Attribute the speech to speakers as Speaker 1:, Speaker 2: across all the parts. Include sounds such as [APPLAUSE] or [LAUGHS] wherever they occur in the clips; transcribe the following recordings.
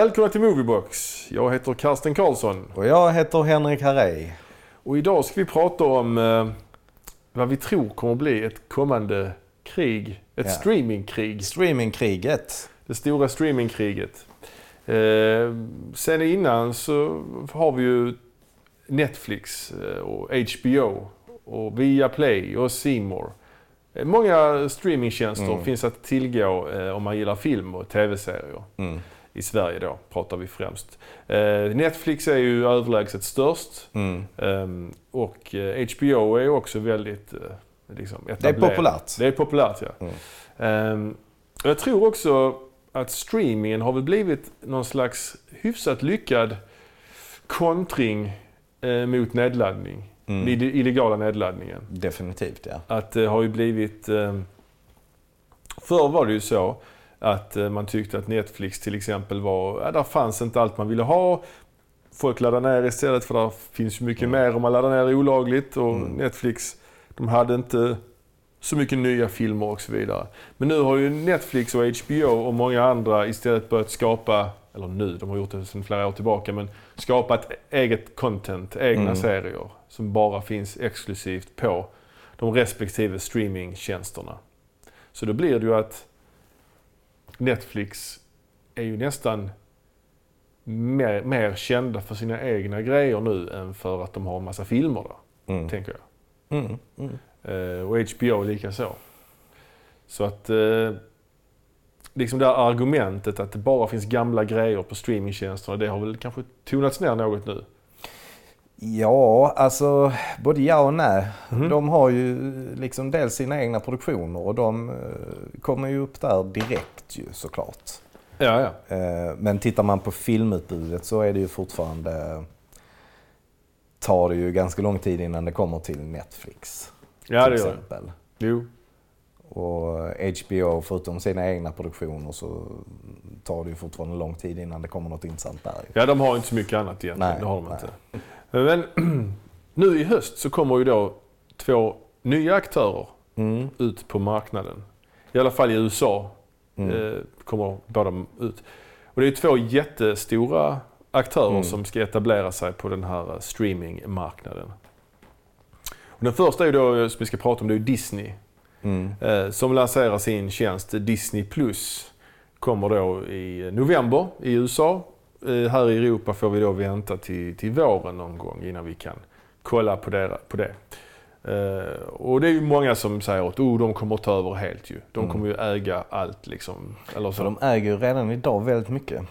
Speaker 1: Välkomna till Moviebox. Jag heter Karsten Karlsson.
Speaker 2: Och jag heter Henrik Harrey.
Speaker 1: Och idag ska vi prata om eh, vad vi tror kommer bli ett kommande krig. Ett
Speaker 2: Ja.
Speaker 1: streamingkrig.
Speaker 2: Streamingkriget.
Speaker 1: Det stora streamingkriget. Eh, sen innan så har vi ju Netflix eh, och HBO och Viaplay och More. Eh, Många streamingtjänster
Speaker 2: Mm.
Speaker 1: finns att tillgå eh, om man gillar film och tv-serier.
Speaker 2: Mm.
Speaker 1: I Sverige då pratar vi främst. Eh, Netflix är ju överlägset störst.
Speaker 2: Mm.
Speaker 1: Ehm, och eh, HBO är ju också väldigt eh, liksom
Speaker 2: Det är populärt.
Speaker 1: Det är populärt, ja.
Speaker 2: Mm.
Speaker 1: Ehm, och jag tror också att streamingen har väl blivit någon slags hyfsat lyckad kontring eh, mot nedladdning.
Speaker 2: Mm.
Speaker 1: Ille- illegala nedladdningen.
Speaker 2: Definitivt ja.
Speaker 1: Att det har ju blivit... Eh, förr var det ju så att eh, man tyckte att Netflix till exempel var... Ja, där fanns inte allt man ville ha. Folk laddade ner istället för där finns ju mycket
Speaker 2: Mm.
Speaker 1: mer om man laddar ner olagligt. Och
Speaker 2: Mm.
Speaker 1: Netflix, de hade inte så mycket nya filmer och så vidare. Men nu har ju Netflix och HBO och många andra istället börjat skapa, eller nu, de har gjort det sedan flera år tillbaka, men skapa ett eget content, egna
Speaker 2: Mm.
Speaker 1: serier som bara finns exklusivt på de respektive streamingtjänsterna. Så då blir det ju att Netflix är ju nästan mer, mer kända för sina egna grejer nu än för att de har en massa filmer där,
Speaker 2: Mm.
Speaker 1: tänker jag.
Speaker 2: Mm. Mm.
Speaker 1: Eh, och HBO lika så. Så att eh, liksom det här argumentet att det bara finns gamla grejer på streamingtjänsterna, det har väl kanske tonats ner något nu.
Speaker 2: Ja, alltså både ja och nej.
Speaker 1: Mhm.
Speaker 2: De har ju liksom dels sina egna produktioner och de eh, kommer ju upp där direkt ju såklart.
Speaker 1: Ja, ja.
Speaker 2: Eh, Men tittar man på filmutbudet så är det ju fortfarande tar det ju ganska lång tid innan det kommer till Netflix.
Speaker 1: Ja,
Speaker 2: till
Speaker 1: det gör det. Jo.
Speaker 2: Och HBO, förutom sina egna produktioner, så tar det ju fortfarande lång tid innan det kommer något intressant där.
Speaker 1: Ja, de har inte så mycket annat egentligen.
Speaker 2: Nej,
Speaker 1: det har de
Speaker 2: nej.
Speaker 1: inte. Men [CLEARS THROAT] nu i höst så kommer ju då två nya aktörer
Speaker 2: Mm.
Speaker 1: ut på marknaden. I alla fall i USA
Speaker 2: Mm.
Speaker 1: eh, kommer båda ut. Och det är två jättestora aktörer
Speaker 2: Mm.
Speaker 1: som ska etablera sig på den här eh, streamingmarknaden. Och den första är då, eh, som vi ska prata om, det är Disney.
Speaker 2: Mm.
Speaker 1: Eh, som lanserar sin tjänst Disney Plus. Kommer då i november i USA. Eh, här i Europa får vi då vänta till, till våren någon gång innan vi kan kolla på det. På det. Eh, och det är ju många som säger att oh, de kommer att ta över helt ju. De
Speaker 2: Mm.
Speaker 1: kommer ju äga allt liksom. Eller så.
Speaker 2: De äger ju redan idag väldigt mycket.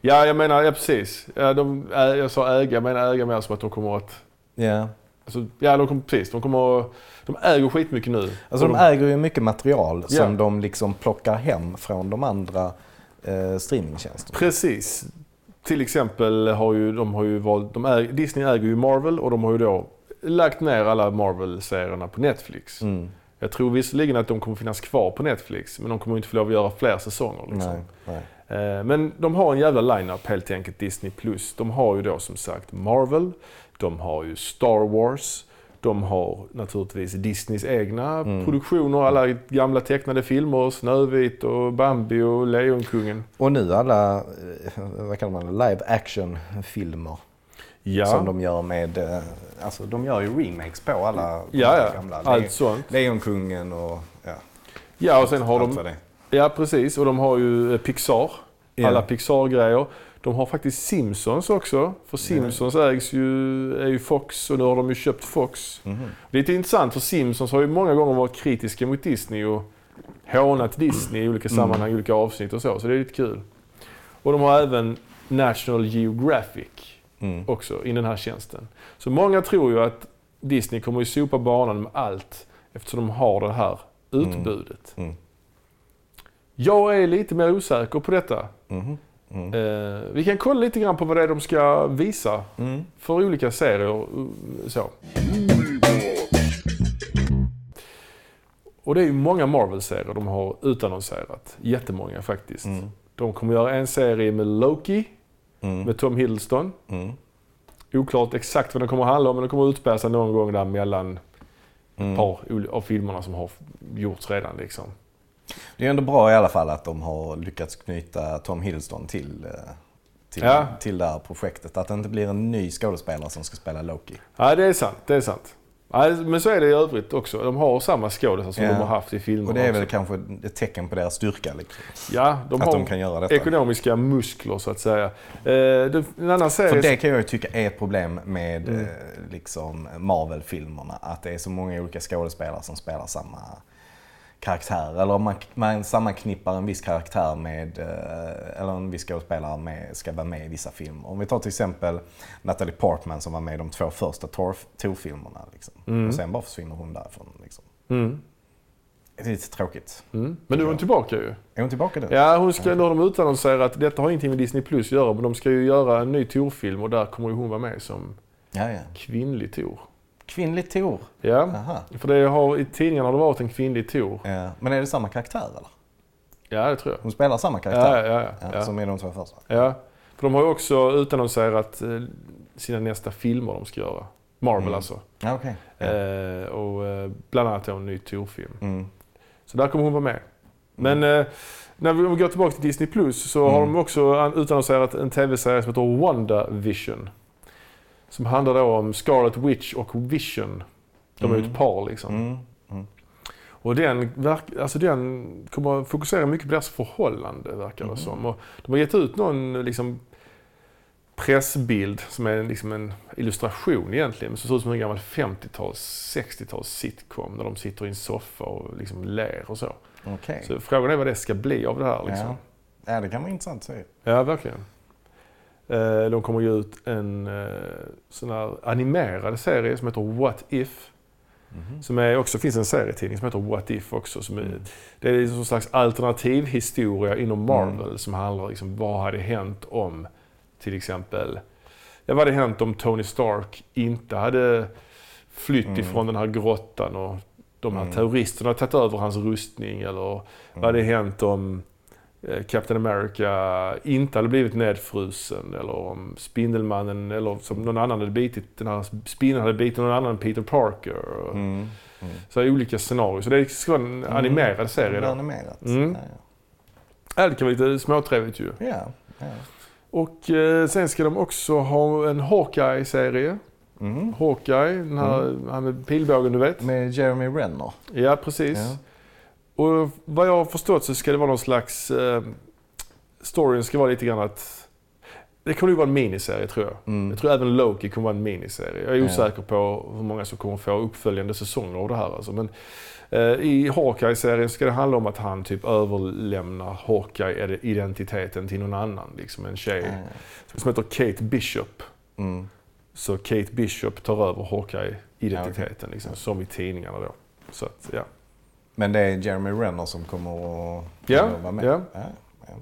Speaker 1: Ja, jag menar, ja precis. Ja, de, jag sa äga, menar äga mer som att de kommer att...
Speaker 2: Ja.
Speaker 1: Alltså, ja, de kommer, precis. De kommer att- De äger skitmycket nu.
Speaker 2: Alltså
Speaker 1: Och
Speaker 2: de äger ju mycket material
Speaker 1: Ja.
Speaker 2: som de liksom plockar hem från de andra eh, streamingtjänsterna.
Speaker 1: Precis. Till exempel har ju de har ju valt, de äger, Disney äger ju Marvel och de har ju då lagt ner alla Marvel-serierna på Netflix.
Speaker 2: Mm.
Speaker 1: Jag tror visserligen att de kommer finnas kvar på Netflix men de kommer inte få lov att göra fler säsonger. Liksom.
Speaker 2: Nej, nej.
Speaker 1: Eh, Men de har en jävla line-up helt enkelt, Disney+. De har ju då som sagt Marvel, de har ju Star Wars, de har naturligtvis Disneys egna
Speaker 2: Mm.
Speaker 1: produktioner, alla gamla tecknade filmer, Snövit och Bambi och Lejonkungen.
Speaker 2: Och nu alla, eh, vad kallar man live action filmer
Speaker 1: Ja,
Speaker 2: som de gör med, eh, alltså de gör ju remakes på alla
Speaker 1: ja, ja.
Speaker 2: gamla.
Speaker 1: allt sånt.
Speaker 2: Lejonkungen och ja,
Speaker 1: Ja, och sen har
Speaker 2: allt
Speaker 1: de, ja precis, och de har ju eh, Pixar, alla Pixar-grejer. De har faktiskt Simpsons också, för Simpsons ägs ju, är ju Fox och nu har de ju köpt Fox. Det är lite intressant för Simpsons har ju många gånger varit kritiska mot Disney och hånat Disney i olika
Speaker 2: Mm.
Speaker 1: sammanhang, i olika avsnitt och så. Så det är lite kul. Och de har även National Geographic
Speaker 2: Mm.
Speaker 1: också i den här tjänsten. Så många tror ju att Disney kommer ju sopa banan med allt eftersom de har det här utbudet.
Speaker 2: Mm.
Speaker 1: Jag är lite mer osäker på detta.
Speaker 2: Mhm. Mm.
Speaker 1: Eh, vi kan kolla lite grann på vad det är de ska visa
Speaker 2: Mm.
Speaker 1: för olika serier. och Så. Och det är ju många Marvel-serier de har utannonserat. Jättemånga faktiskt.
Speaker 2: Mm.
Speaker 1: De kommer göra en serie med Loki,
Speaker 2: Mm.
Speaker 1: med Tom Hiddleston.
Speaker 2: Mm.
Speaker 1: Oklart exakt vad den kommer handla om, men den kommer utspela sig någon gång där mellan ett
Speaker 2: Mm.
Speaker 1: par ol- av filmerna som har gjorts redan. Liksom.
Speaker 2: Det är ändå bra i alla fall att de har lyckats knyta Tom Hiddleston till, eh, till,
Speaker 1: Ja.
Speaker 2: till det här projektet. Att det inte blir en ny skådespelare som ska spela Loki.
Speaker 1: Ja, det är sant. Det är sant. Ja, men så är det i övrigt också. De har samma skådisar som
Speaker 2: Ja.
Speaker 1: de har haft i filmerna
Speaker 2: Och det är väl
Speaker 1: också.
Speaker 2: kanske ett tecken på deras styrka. Liksom.
Speaker 1: Ja, de
Speaker 2: Att
Speaker 1: har
Speaker 2: de kan göra detta.
Speaker 1: ekonomiska muskler så att säga. Eh, en annan serie...
Speaker 2: För det kan jag ju tycka är ett problem med
Speaker 1: Mm.
Speaker 2: eh, liksom Marvel-filmerna. Att det är så många olika skådespelare som spelar samma karaktär. Eller man, man sammanknippar en viss karaktär med, eh, eller en viss skådespelare med, ska vara med i vissa filmer. Om vi tar till exempel Natalie Portman som var med i de två första Thor-filmerna. Liksom.
Speaker 1: Mm.
Speaker 2: Och sen bara försvinner hon därifrån. Liksom.
Speaker 1: Mm.
Speaker 2: Det är lite tråkigt.
Speaker 1: Mm. Men nu är hon tillbaka ju.
Speaker 2: Är hon tillbaka nu?
Speaker 1: Ja, hon ska, nu har de utannonserat att detta har ingenting med Disney Plus att göra, men de ska ju göra en ny Tor-film och där kommer ju hon vara med som
Speaker 2: ja, ja.
Speaker 1: kvinnlig Tor.
Speaker 2: Kvinnlig Tor?
Speaker 1: Ja,
Speaker 2: Aha.
Speaker 1: för det har, i tidningarna har det varit en kvinnlig Tor.
Speaker 2: Ja. Men är det samma karaktär eller?
Speaker 1: Ja, det tror jag.
Speaker 2: Hon spelar samma karaktär?
Speaker 1: ja, ja.
Speaker 2: Ja,
Speaker 1: ja.
Speaker 2: Som i de två första?
Speaker 1: ja. För de har ju också utannonserat eh, sina nästa filmer de ska göra. Marvel
Speaker 2: Mm.
Speaker 1: alltså.
Speaker 2: Ja.
Speaker 1: Eh, och eh, bland annat en ny Tor-film.
Speaker 2: Mm.
Speaker 1: Så där kommer hon vara med. Men eh, när vi, går tillbaka till Disney Plus så har
Speaker 2: Mm.
Speaker 1: de också an- utannonserat en tv-serie som heter WandaVision. Som handlar då om Scarlet Witch och Vision. De är ju
Speaker 2: Mm.
Speaker 1: ett par liksom.
Speaker 2: Mm. Mm.
Speaker 1: Och den, verk, alltså den kommer att fokusera mycket på deras förhållande verkar det
Speaker 2: Mhm.
Speaker 1: som. Och de har gett ut någon liksom, pressbild som är liksom en illustration egentligen. Som ser ut som en gammal 50-tals, 60-tals sitcom. Där de sitter i en soffa och liksom ler och så.
Speaker 2: Okej.
Speaker 1: Så frågan är vad det ska bli av det här liksom.
Speaker 2: Ja. ja, det kan vara intressant att se.
Speaker 1: Ja, verkligen. Eh, De kommer ge ut en eh, sån här animerad serie som heter What If.
Speaker 2: Mhm.
Speaker 1: Som är också, finns en serietidning som heter What If också. Som är,
Speaker 2: Mm.
Speaker 1: Det är en slags alternativ historia inom Marvel som handlar liksom vad hade hänt om till exempel, ja, vad hade hänt om Tony Stark inte hade flytt
Speaker 2: Mm.
Speaker 1: ifrån den här grottan och de här
Speaker 2: Mm.
Speaker 1: terroristerna hade tagit över hans rustning eller vad hade hänt om Captain America inte hade blivit nedfrusen eller om Spindelmannen eller som någon annan hade bitit, den här spindeln hade bitit någon annan än Peter Parker.
Speaker 2: Mm. Mm.
Speaker 1: Så olika scenarier. Så det ska vara en animerad serie
Speaker 2: Det animerat.
Speaker 1: Mm.
Speaker 2: Ja,
Speaker 1: Ja, det kan vara lite småtrevligt ju.
Speaker 2: ja. ja.
Speaker 1: Och eh, sen ska de också ha en Hawkeye-serie.
Speaker 2: Mm.
Speaker 1: Hawkeye, den här, han med pilbågen du vet.
Speaker 2: Med Jeremy Renner.
Speaker 1: Ja, precis.
Speaker 2: Ja.
Speaker 1: Och vad jag har förstått så ska det vara någon slags... Eh, storyn ska vara lite grann att... Det kommer ju vara en miniserie tror jag.
Speaker 2: Mm.
Speaker 1: Jag tror även Loki kommer vara en miniserie. Jag är osäker på hur många som kommer få uppföljande säsonger av det här. Alltså. Men eh, i Hawkeye-serien ska det handla om att han typ överlämnar Hawkeye-identiteten till någon annan. Liksom en tjej
Speaker 2: Ja.
Speaker 1: som heter Kate Bishop.
Speaker 2: Mm.
Speaker 1: Så Kate Bishop tar över Hawkeye-identiteten,
Speaker 2: Ja,
Speaker 1: liksom, som i tidningarna då. Så att, ja.
Speaker 2: Men det är Jeremy Renner som kommer att
Speaker 1: Ja,
Speaker 2: att vara med?
Speaker 1: ja.
Speaker 2: ja. ja.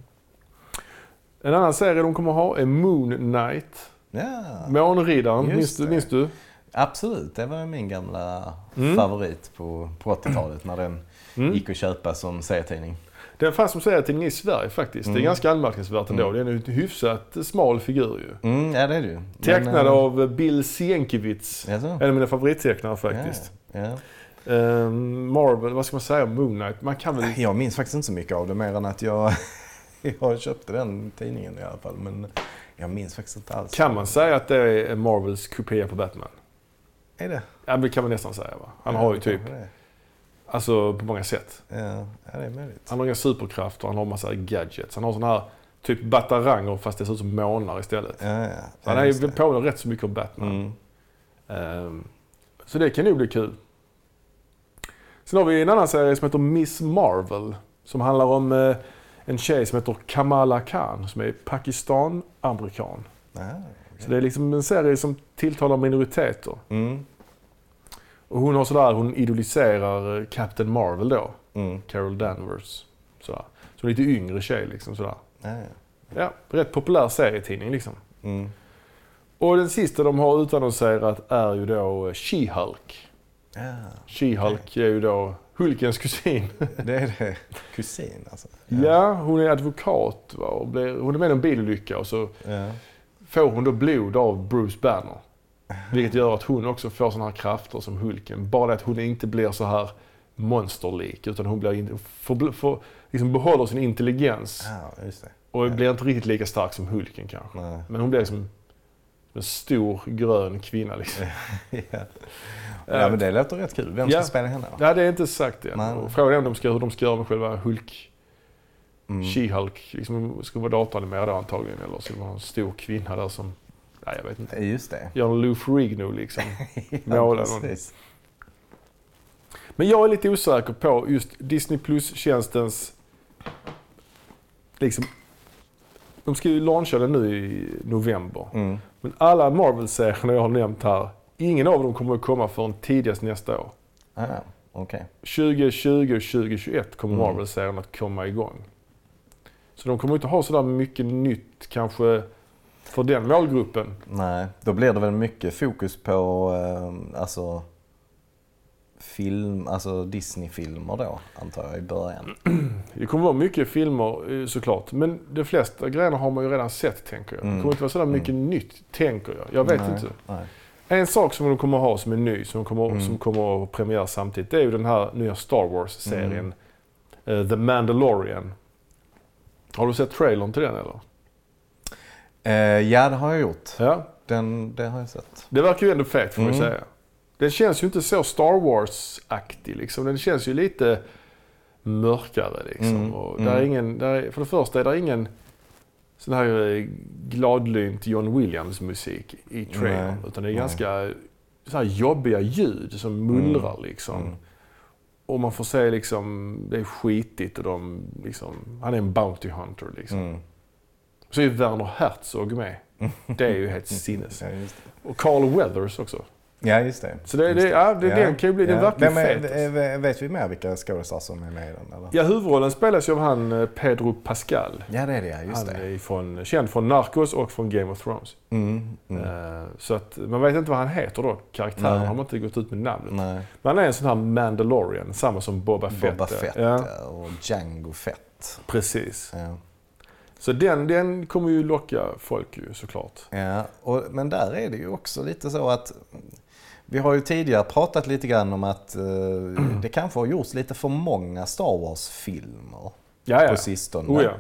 Speaker 1: En annan serie de kommer ha är Moon Knight.
Speaker 2: ja.
Speaker 1: Månriddaren, minns du, minns du?
Speaker 2: Absolut, det var min gamla
Speaker 1: Mm.
Speaker 2: favorit på, på 80-talet när den
Speaker 1: Mm.
Speaker 2: gick att köpa som serietidning.
Speaker 1: Den fanns som serietidning i Sverige faktiskt. Det är
Speaker 2: Mm.
Speaker 1: ganska anmärkningsvärt ändå.
Speaker 2: Mm.
Speaker 1: Det är en hyfsat smal figur ju.
Speaker 2: Mm, ja, det är det ju.
Speaker 1: Tecknad
Speaker 2: eh,
Speaker 1: av Bill Sienkiewicz.
Speaker 2: Jaså?
Speaker 1: En av mina favorittecknare faktiskt.
Speaker 2: Ja, ja.
Speaker 1: Ehm, Marvel, vad ska man säga om Moon Knight? Man kan väl...
Speaker 2: Jag minns faktiskt inte så mycket av det mer än att jag, [LAUGHS] jag köpte den tidningen i alla fall. Men jag minns faktiskt inte alls.
Speaker 1: Kan man säga att det är Marvels kopia på Batman?
Speaker 2: Är det?
Speaker 1: Ja, det kan man nästan säga va? Han
Speaker 2: Ja,
Speaker 1: har ju typ, alltså på många sätt.
Speaker 2: Ja, ja, det är möjligt.
Speaker 1: Han har inga superkrafter, han har massa gadgets. Han har såna här typ bataranger fast det ser ut som månar istället.
Speaker 2: Ja, ja.
Speaker 1: Så han är ju påminner rätt så mycket om Batman.
Speaker 2: Mm.
Speaker 1: Ehm, så det kan nog bli kul. Sen har vi en annan serie som heter Miss Marvel. Som handlar om eh, en tjej som heter Kamala Khan som är Pakistan-amerikan.
Speaker 2: Ja,
Speaker 1: Så det är liksom en serie som tilltalar minoriteter.
Speaker 2: Mm.
Speaker 1: Och hon har sådär, hon idoliserar eh, Captain Marvel då.
Speaker 2: Mm.
Speaker 1: Carol Danvers. Sådär. Så lite yngre tjej liksom sådär.
Speaker 2: Ja, ja.
Speaker 1: Ja, rätt populär serietidning liksom.
Speaker 2: Mm.
Speaker 1: Och den sista de har utannonserat är ju då eh, She-Hulk.
Speaker 2: Ja.
Speaker 1: She-Hulk är ju då Hulkens kusin. [LAUGHS]
Speaker 2: Det är det. Kusin alltså.
Speaker 1: Ja, hon är advokat va? och blir, hon är med i en bilolycka och så
Speaker 2: Ja.
Speaker 1: får hon då blod av Bruce Banner. Vilket gör att hon också får sådana här krafter som Hulken. Bara det att hon inte blir så här monsterlik. Utan hon blir in, för, för, liksom behåller sin intelligens.
Speaker 2: Ja.
Speaker 1: Och
Speaker 2: Ja.
Speaker 1: blir inte riktigt lika stark som Hulken kanske.
Speaker 2: Nej.
Speaker 1: Men hon blir som en stor grön kvinna liksom. [LAUGHS]
Speaker 2: ja. ja, men det låter rätt kul. Vem ska
Speaker 1: Ja.
Speaker 2: spela henne då?
Speaker 1: Ja, det är inte sagt än.
Speaker 2: Nej.
Speaker 1: Frågan är om de ska, hur de ska göra med själva Hulk,
Speaker 2: Mm.
Speaker 1: She-Hulk. Liksom, ska vara datoranimerad då antagligen. Eller ska det vara en stor kvinna där som, nej jag vet inte.
Speaker 2: Just det.
Speaker 1: Gör en Lou Ferrigno liksom. [LAUGHS]
Speaker 2: ja,
Speaker 1: Måla någon. Men jag är lite osäker på just Disney Plus-tjänstens... Liksom, de ska ju launcha den nu i november.
Speaker 2: Mm.
Speaker 1: Men alla Marvel-serierna jag har nämnt här, ingen av dem kommer att komma förrän tidigast nästa år.
Speaker 2: Ah, Okej.
Speaker 1: 2020 och 2021 kommer
Speaker 2: Mm.
Speaker 1: Marvel-serien att komma igång. Så de kommer inte ha sådär mycket nytt kanske för den målgruppen.
Speaker 2: Nej, då blir det väl mycket fokus på eh, alltså, film, alltså Disney-filmer då, antar jag i början. [CLEARS THROAT]
Speaker 1: Det kommer vara mycket filmer eh, såklart. Men de flesta grejerna har man ju redan sett tänker jag. Det
Speaker 2: Mm.
Speaker 1: kommer inte vara sådär mycket nytt tänker jag. Jag vet
Speaker 2: Nej,
Speaker 1: inte.
Speaker 2: Nej.
Speaker 1: En sak som de kommer ha som är ny, som kommer,
Speaker 2: Mm.
Speaker 1: som kommer att premiera samtidigt, det är ju den här nya Star Wars-serien.
Speaker 2: Mm.
Speaker 1: eh, The Mandalorian. Har du sett trailern till den eller?
Speaker 2: Eh, ja, det har jag gjort.
Speaker 1: Ja.
Speaker 2: Den, det har jag sett.
Speaker 1: Det verkar ju ändå fett får vi
Speaker 2: Mm.
Speaker 1: säga. Den känns ju inte så Star Wars-aktig liksom. Den känns ju lite mörkare liksom.
Speaker 2: Mm,
Speaker 1: Och
Speaker 2: mm.
Speaker 1: där är ingen, där är, för det första är det ingen sån här eh, gladlynt John Williams musik i trailern. Utan det är ganska så här jobbiga ljud som mullrar liksom.
Speaker 2: Mm.
Speaker 1: Och man får se liksom, det är skitigt och de liksom, han är en Bounty Hunter liksom.
Speaker 2: Mm.
Speaker 1: Så är ju Werner Herzog med. [LAUGHS] Det är ju helt sinnes.
Speaker 2: Ja.
Speaker 1: Och Carl Weathers också.
Speaker 2: Ja, just det.
Speaker 1: Så det,
Speaker 2: Just
Speaker 1: det, ja, det, den kan ju bli, den verkar ju
Speaker 2: Vem är-
Speaker 1: fet. alltså.
Speaker 2: eh, Vet vi mer vilka skådisar som är med i den? Eller?
Speaker 1: Ja, huvudrollen spelas ju av han eh, Pedro Pascal.
Speaker 2: Ja, det är det ja. Just
Speaker 1: han
Speaker 2: det.
Speaker 1: är från, känd från Narcos och från Game of Thrones.
Speaker 2: Mm, mm.
Speaker 1: Eh, Så att man vet inte vad han heter då. Karaktären
Speaker 2: Nej.
Speaker 1: har man inte gått ut med namnet.
Speaker 2: Nej.
Speaker 1: Men han är en sån här Mandalorian, samma som Boba Fett.
Speaker 2: Boba. Fett
Speaker 1: Ja,
Speaker 2: ja, och Django Fett.
Speaker 1: precis.
Speaker 2: Ja.
Speaker 1: Så den, den kommer ju locka folk ju såklart.
Speaker 2: Ja, och, men där är det ju också lite så att vi har ju tidigare pratat lite grann om att eh, det kanske har gjorts lite för många Star Wars-filmer
Speaker 1: Ja, ja.
Speaker 2: på sistone.
Speaker 1: Oh, ja.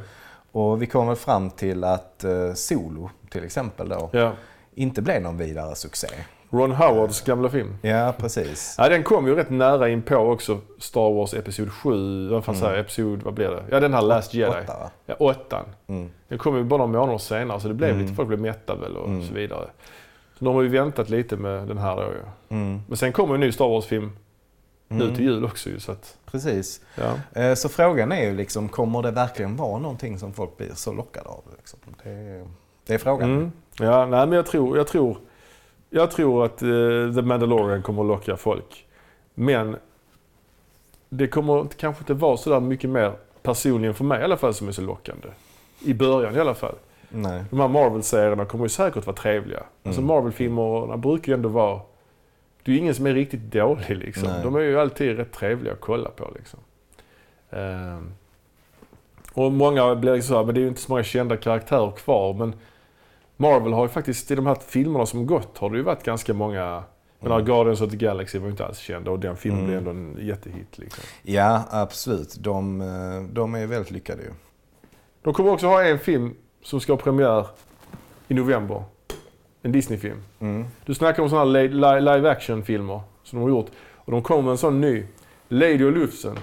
Speaker 2: Och vi kom väl fram till att eh, Solo till exempel då
Speaker 1: ja.
Speaker 2: inte blev någon vidare succé.
Speaker 1: Ron Howards gamla film.
Speaker 2: Ja, precis.
Speaker 1: Ja, den kom ju rätt nära in på också Star Wars Episod 7. Vad fan
Speaker 2: Mm.
Speaker 1: Episod, vad blir det? Ja, den här Last Jedi.
Speaker 2: Åtta va?
Speaker 1: Ja, åttan.
Speaker 2: Mm.
Speaker 1: Den kom ju bara några månader senare så det blev
Speaker 2: Mm.
Speaker 1: lite, folk blev mätta väl och
Speaker 2: Mm.
Speaker 1: så vidare. Så de har ju väntat lite med den här då ju.
Speaker 2: Mm.
Speaker 1: Men sen kommer en ny Star Wars-film nu
Speaker 2: Mm.
Speaker 1: till jul också ju så att,
Speaker 2: Precis.
Speaker 1: ja.
Speaker 2: Eh, Så frågan är ju liksom, kommer det verkligen vara någonting som folk blir så lockade av? Liksom? Det, är, det är frågan.
Speaker 1: Mm. Ja, nej men jag tror, jag tror, jag tror att eh, The Mandalorian kommer att locka folk. Men det kommer kanske inte vara sådär mycket mer personligen för mig i alla fall som är så lockande. I början i alla fall.
Speaker 2: Nej.
Speaker 1: De här Marvel-serierna kommer ju säkert vara trevliga. Alltså
Speaker 2: Mm.
Speaker 1: Marvel-filmerna brukar ju ändå vara... Det är ju ingen som är riktigt dålig liksom.
Speaker 2: Nej.
Speaker 1: De är ju alltid rätt trevliga att kolla på liksom. Ehm. Och många blir så här, men det är ju inte så många kända karaktärer kvar. Men Marvel har ju faktiskt, i de här filmerna som gått har det ju varit ganska många... Här
Speaker 2: Mm.
Speaker 1: Guardians of the Galaxy var ju inte alls kända och den filmen
Speaker 2: Mm.
Speaker 1: blev ändå en jättehit liksom.
Speaker 2: Ja, absolut. De, eh, de är väldigt lyckade ju.
Speaker 1: De kommer också ha en film som ska ha premiär i november. En Disney-film.
Speaker 2: Mm.
Speaker 1: Du snackar om sådana här li- li- live action-filmer som de har gjort. Och de kommer med en sån ny. Lady och Lufsen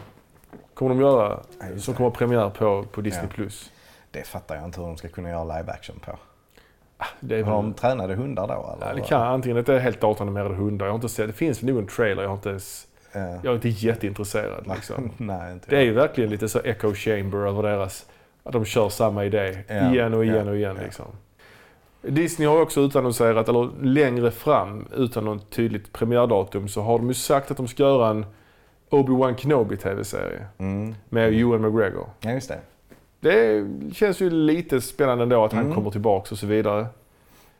Speaker 1: kommer de göra.
Speaker 2: Ja,
Speaker 1: som kommer ha premiär på, på Disney+.
Speaker 2: Ja.
Speaker 1: Plus.
Speaker 2: Det fattar jag inte hur de ska kunna göra live action på.
Speaker 1: Det är
Speaker 2: Har de tränade hundar då eller?
Speaker 1: ja, det kan antingen att det är helt datoranimerade hundar. Jag har inte sett, det finns nog en trailer. Jag, har inte ens,
Speaker 2: Eh,
Speaker 1: jag är inte jätteintresserad. Liksom. [LAUGHS]
Speaker 2: Nej, inte
Speaker 1: Det är ju verkligen lite så echo chamber över deras... Att de kör samma idé
Speaker 2: Ja,
Speaker 1: igen och igen
Speaker 2: ja,
Speaker 1: och igen. Liksom. Disney har också utannonserat, eller längre fram utan något tydligt premiärdatum, så har de ju sagt att de ska göra en Obi-Wan Kenobi TV-serie
Speaker 2: Mm.
Speaker 1: med Ewan McGregor.
Speaker 2: Ja, just det.
Speaker 1: Det känns ju lite spännande ändå att han
Speaker 2: Mm.
Speaker 1: kommer tillbaka och så vidare.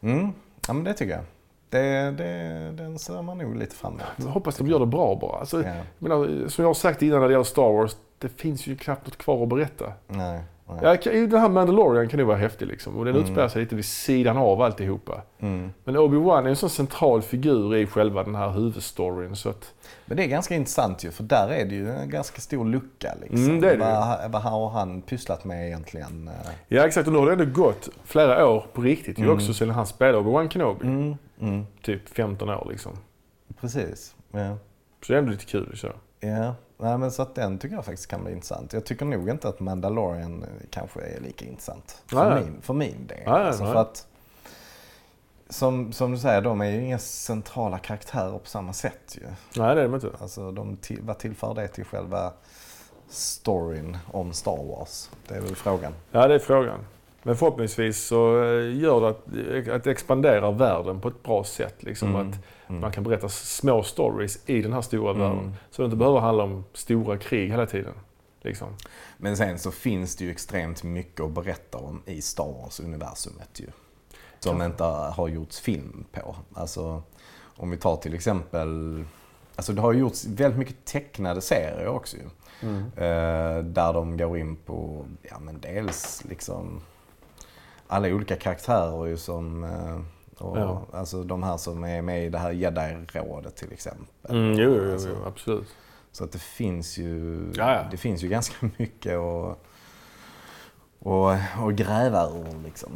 Speaker 2: Mm. Ja, men det tycker jag. Det, det, den ser man nog lite fram emot.
Speaker 1: Jag hoppas de gör det bra bara. Alltså, jag menar, som jag har sagt innan när det gäller Star Wars, det finns ju knappt något kvar att berätta.
Speaker 2: Nej.
Speaker 1: Ja, den här Mandalorian kan ju vara häftig liksom. Och den
Speaker 2: Mm.
Speaker 1: utspelar sig lite vid sidan av alltihopa.
Speaker 2: Mm.
Speaker 1: Men Obi-Wan är en sån central figur i själva den här huvudstoryn. Så att,
Speaker 2: Men det är ganska intressant ju, för där är det ju en ganska stor lucka. Liksom.
Speaker 1: Mm, det är det ju.
Speaker 2: vad, vad har han pysslat med egentligen?
Speaker 1: ja exakt, och nu har det ändå gått flera år på riktigt ju
Speaker 2: Mm.
Speaker 1: också sedan han spelade Obi-Wan Kenobi.
Speaker 2: Mm. Mm.
Speaker 1: Typ 15 år liksom.
Speaker 2: Precis. Ja.
Speaker 1: Så det är ändå lite kul. Så.
Speaker 2: Ja, Nej, men så att den tycker jag faktiskt kan bli intressant. Jag tycker nog inte att Mandalorian eh, kanske är lika intressant för,
Speaker 1: Nej.
Speaker 2: min, för min del.
Speaker 1: Nej,
Speaker 2: alltså
Speaker 1: nej.
Speaker 2: för att, som, som du säger, de är ju inga centrala karaktärer på samma sätt ju.
Speaker 1: Nej, det är de inte.
Speaker 2: Alltså, de till, vad tillför det till själva storyn om Star Wars? Det är väl frågan.
Speaker 1: Ja, det är frågan. Men förhoppningsvis så eh, gör det att, att det expanderar världen på ett bra sätt. Liksom,
Speaker 2: Mm.
Speaker 1: Att
Speaker 2: Mm.
Speaker 1: man kan berätta små stories i den här stora
Speaker 2: Mm.
Speaker 1: världen. Så det inte behöver handla om stora krig hela tiden. Liksom.
Speaker 2: Men sen så finns det ju extremt mycket att berätta om i Star Wars-universumet ju. Som
Speaker 1: Ja.
Speaker 2: inte har gjorts film på. Alltså, om vi tar till exempel... Alltså det har gjorts väldigt mycket tecknade serier också ju. Eh, där de går in på, ja men dels liksom alla olika karaktärer ju som... Eh, och,
Speaker 1: Ja.
Speaker 2: Alltså de här som är med i det här Jedi-rådet till exempel.
Speaker 1: Mm, jo, jo,
Speaker 2: Alltså,
Speaker 1: jo, absolut.
Speaker 2: så att det finns ju, det finns ju ganska [LAUGHS] mycket att, att, att gräva ur liksom.